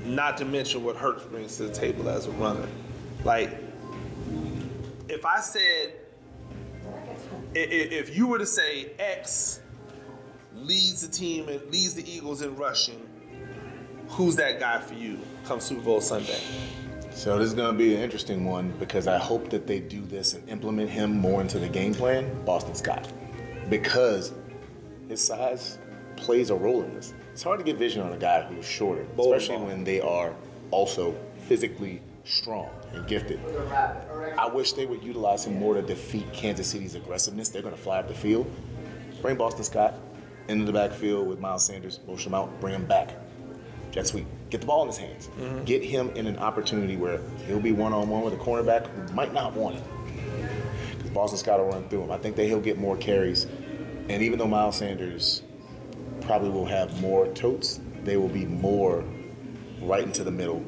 Not to mention what Hurts brings to the table as a runner. Like, if I said if you were to say X leads the team and leads the Eagles in rushing, who's that guy for you come Super Bowl Sunday? So this is going to be an interesting one because I hope that they do this and implement him more into the game plan. Boston Scott, because his size plays a role in this. It's hard to get vision on a guy who's shorter, Bowling especially ball. when they are also physically strong and gifted. I wish they would utilize him more to defeat Kansas City's aggressiveness. They're going to fly up the field. Bring Boston Scott into the backfield with Miles Sanders, motion him out, bring him back. Jet sweep. Get the ball in his hands. Get him in an opportunity where he'll be one on one with a cornerback who might not want it. Because Boston Scott will run through him. I think that he'll get more carries. And even though Miles Sanders probably will have more totes, they will be more right into the middle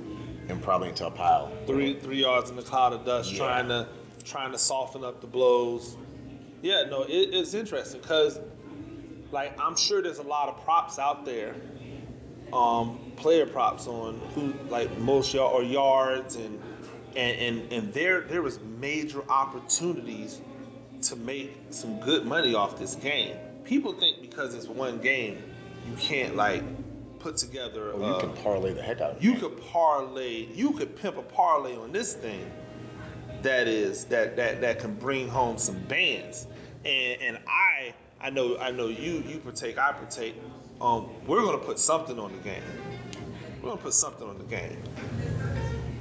and probably into a pile. Three three yards in the cloud of dust, Yeah. trying to trying to soften up the blows. Yeah, no, it, it's interesting because, like, I'm sure there's a lot of props out there, um, player props on who like most yard or yards and and and and there there was major opportunities to make some good money off this game. People think because it's one game, you can't like put together. Or you uh, can parlay the heck out of it. you could parlay, you could pimp a parlay on this thing that is that that that can bring home some bands. And and I I know I know you you partake, I partake. Um, we're gonna put something on the game. We're gonna put something on the game.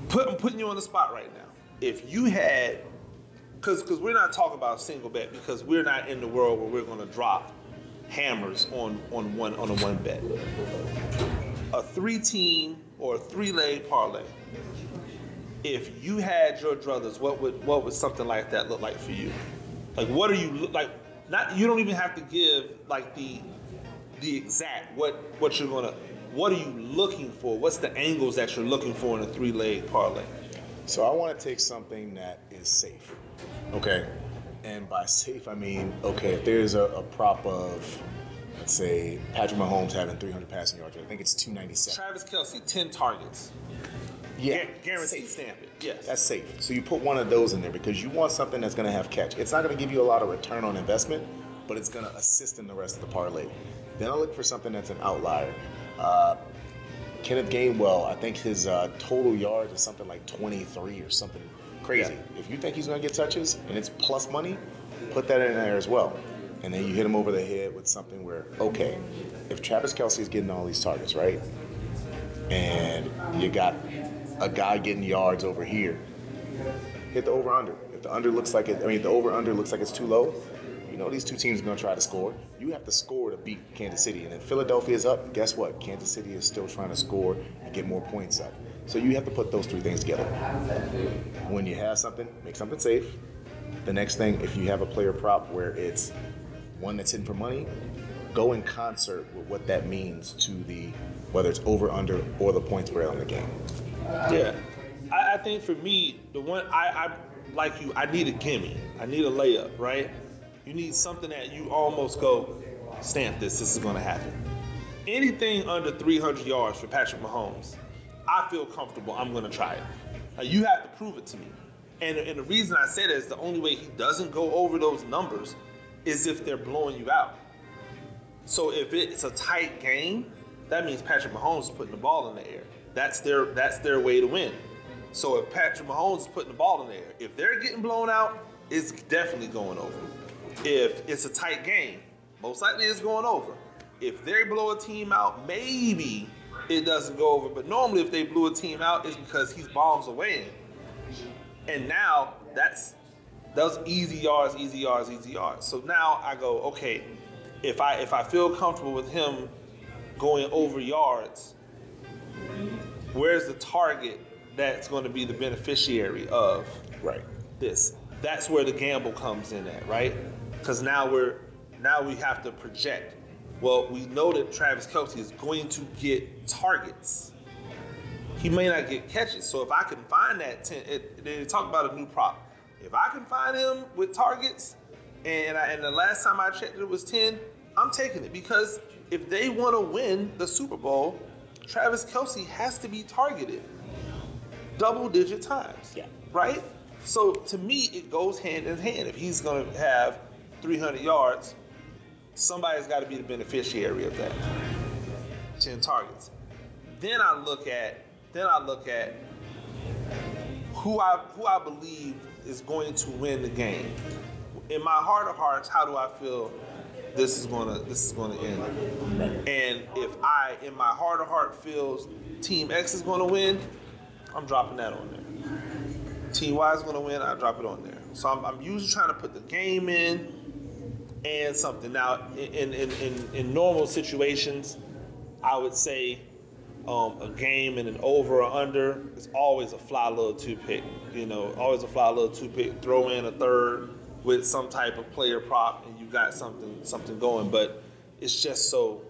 Put I'm putting you on the spot right now. If you had because because we're not talking about a single bet because we're not in the world where we're gonna drop hammers on on one on a one bet a three team or a three leg parlay. If you had your druthers, what would what would something like that look like for you? Like what are you like? Not you don't even have to give like the the exact what what you're gonna what are you looking for? What's the angles that you're looking for in a three leg parlay? So I want to take something that is safe. Okay. And by safe, I mean, okay, if there's a, a prop of, let's say, Patrick Mahomes having 300 passing yards, I think it's 297. Travis Kelce, ten targets, Yeah. Gu- guaranteed stamp it. Yes, That's safe. So you put one of those in there because you want something that's going to have catch. It's not going to give you a lot of return on investment, but it's going to assist in the rest of the parlay. Then I look for something that's an outlier. Uh, Kenneth Gainwell, I think his uh, total yards is something like 23 or something crazy. Yeah. If you think he's going to get touches and it's plus money, put that in there as well. And then you hit him over the head with something where, okay, if Travis Kelce is getting all these targets, right? And you got a guy getting yards over here, hit the over under. If the under looks like it, I mean, the over under looks like it's too low, you know these two teams are going to try to score. You have to score to beat Kansas City. And if Philadelphia is up, guess what? Kansas City is still trying to score and get more points up. So you have to put those three things together. When you have something, make something safe. The next thing, if you have a player prop where it's one that's in for money, go in concert with what that means to the whether it's over under or the points spread on the game. Yeah, I, I think for me, the one I, I like you, I need a gimme. I need a layup, right? You need something that you almost go, stamp this. This is going to happen. Anything under 300 yards for Patrick Mahomes, I feel comfortable. I'm going to try it. Now, you have to prove it to me. And, and the reason I say that is the only way he doesn't go over those numbers is if they're blowing you out. So if it's a tight game, that means Patrick Mahomes is putting the ball in the air. That's their that's their way to win. So if Patrick Mahomes is putting the ball in the air, if they're getting blown out, it's definitely going over. If it's a tight game, most likely it's going over. If they blow a team out, maybe it doesn't go over. But normally, if they blew a team out, it's because he's bombs away in. And now that's those easy yards, easy yards, easy yards. So now I go, okay, if I if I feel comfortable with him going over yards, where's the target that's going to be the beneficiary of Right. this? That's where the gamble comes in at, right? Because now we're now we have to project. Well, we know that Travis Kelce is going to get targets. He may not get catches. So if I can find that ten, it, they talk about a new prop. If I can find him with targets, and I, and the last time I checked it was ten, I'm taking it because if they want to win the Super Bowl, Travis Kelce has to be targeted double digit times. Yeah. Right? So to me, it goes hand in hand. If he's going to have 300 yards, somebody's got to be the beneficiary of that. 10 targets. Then I look at then I look at who I who I believe is going to win the game. In my heart of hearts, how do I feel this is gonna this is gonna end? And if I in my heart of heart feels Team X is gonna win, I'm dropping that on there. Team Y is gonna win, I drop it on there. So I'm, I'm usually trying to put the game in and something. Now in in, in, in normal situations, I would say um, a game and an over or under is always a fly little two pick. You know, always a fly little two pick. Throw in a third with some type of player prop, and you got something something going. But it's just so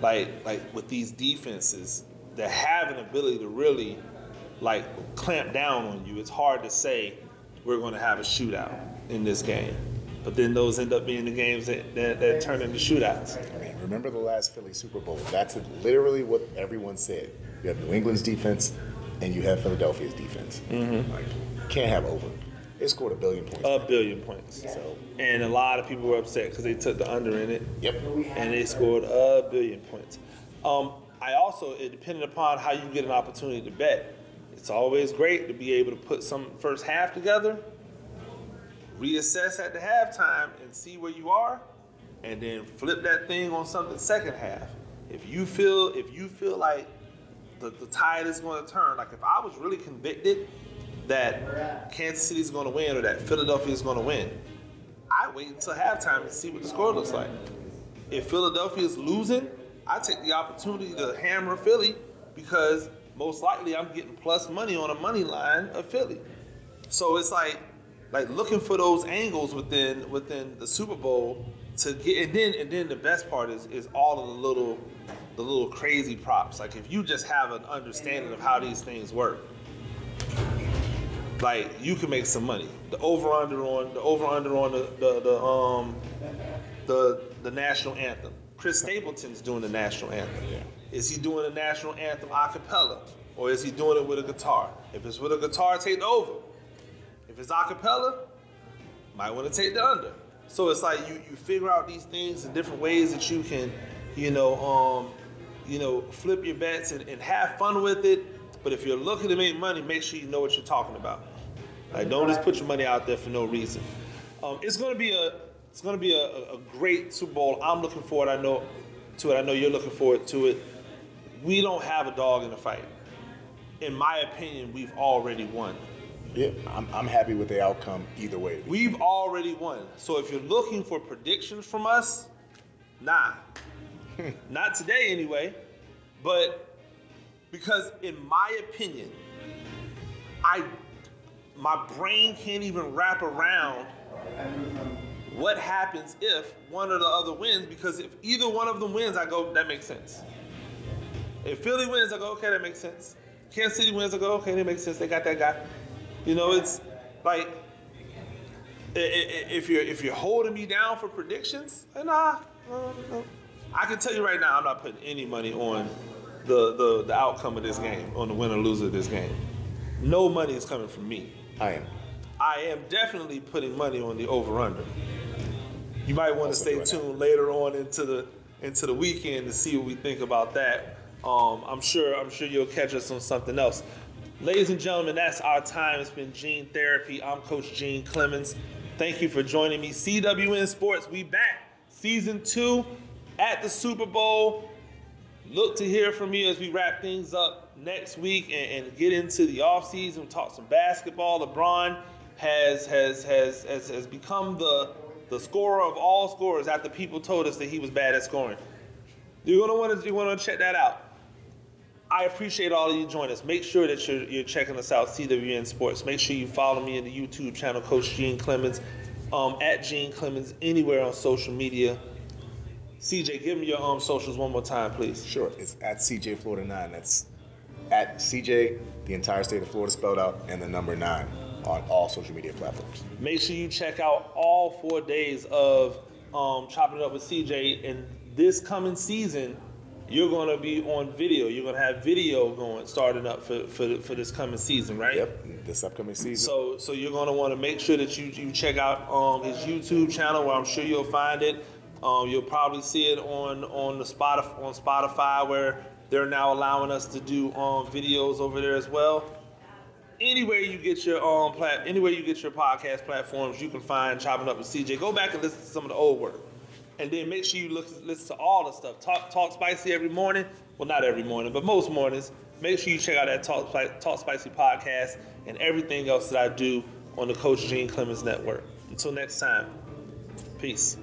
like like with these defenses that have an ability to really like clamp down on you. It's hard to say we're going to have a shootout in this game. But then those end up being the games that, that, that turn into shootouts. I mean, remember the last Philly Super Bowl? That's literally what everyone said. You have New England's defense, and you have Philadelphia's defense. Mm-hmm. Like, can't have over. It scored a billion points. A billion points. So, And a lot of people were upset because they took the under in it. yep. and they scored a billion points. Um, I also, it depended upon how you get an opportunity to bet. It's always great to be able to put some first half together, reassess at the halftime, and see where you are, and then flip that thing on something second half. If you feel, if you feel like the, the tide is going to turn, like if I was really convicted that Kansas City is going to win or that Philadelphia is going to win, I wait until halftime and see what the score looks like. If Philadelphia is losing, I take the opportunity to hammer Philly because most likely I'm getting plus money on a money line of Philly. So it's like like looking for those angles within within the Super Bowl to get and then and then the best part is is all of the little the little crazy props. Like if you just have an understanding of how these things work, like you can make some money. The over under on the over under on the, the, the um the the national anthem. Chris Stapleton's doing the national anthem. Is he doing the national anthem a cappella? Or is he doing it with a guitar? If it's with a guitar, take the over. If it's a cappella, might want to take the under. So it's like you, you figure out these things in different ways that you can, you know, um, you know, flip your bets and, and have fun with it. But if you're looking to make money, make sure you know what you're talking about. Like, don't just put your money out there for no reason. Um, it's gonna be a it's gonna be a, a great Super Bowl. I'm looking forward. I know to it. I know you're looking forward to it. We don't have a dog in the fight. In my opinion, we've already won. Yeah, I'm, I'm happy with the outcome either way. We've already won. So if you're looking for predictions from us, nah. Not today anyway. But because in my opinion, I my brain can't even wrap around what happens if one or the other wins because if either one of them wins, I go, that makes sense. If Philly wins, I go, okay, that makes sense. Kansas City wins, I go, okay, that makes sense. They got that guy. You know, it's like if you're if you're holding me down for predictions, nah. I can tell you right now, I'm not putting any money on the the, the outcome of this game, on the winner loser of this game. No money is coming from me. I am. I am definitely putting money on the over under. You might want to stay tuned later on into the into the weekend to see what we think about that. Um, I'm sure I'm sure you'll catch us on something else. Ladies and gentlemen, that's our time. It's been Gene Therapy. I'm Coach Gene Clemons. Thank you for joining me. CWN Sports, we back. Season two at the Super Bowl. Look to hear from you as we wrap things up next week and, and get into the offseason. Talk some basketball. LeBron has has has has, has become the the scorer of all scorers after people told us that he was bad at scoring. You're gonna want to you want to check that out. I appreciate all of you joining us. Make sure that you're, you're checking us out, CWN Sports. Make sure you follow me in the YouTube channel, Coach Gene Clemons, um, at Gene Clemons, anywhere on social media. CJ, give me your um, socials one more time, please. Sure. It's at CJ Florida 9. That's at CJ, the entire state of Florida spelled out, and the number 9 on all social media platforms. Make sure you check out all four days of um, Chopping It Up with CJ. And this coming season, you're going to be on video. You're going to have video going, starting up for, for, for this coming season, right? Yep. this upcoming season. So so you're gonna want to make sure that you you check out um, his YouTube channel where I'm sure you'll find it. Um, you'll probably see it on on the Spotify on Spotify where they're now allowing us to do um, videos over there as well. Anywhere you get your um plat, anywhere you get your podcast platforms, you can find chopping up with CJ. Go back and listen to some of the old work, and then make sure you look listen to all the stuff. Talk talk spicy every morning. Well, not every morning, but most mornings. Make sure you check out that talk talk spicy podcast and everything else that I do on the Coach Gene Clemons Network. Until next time, peace.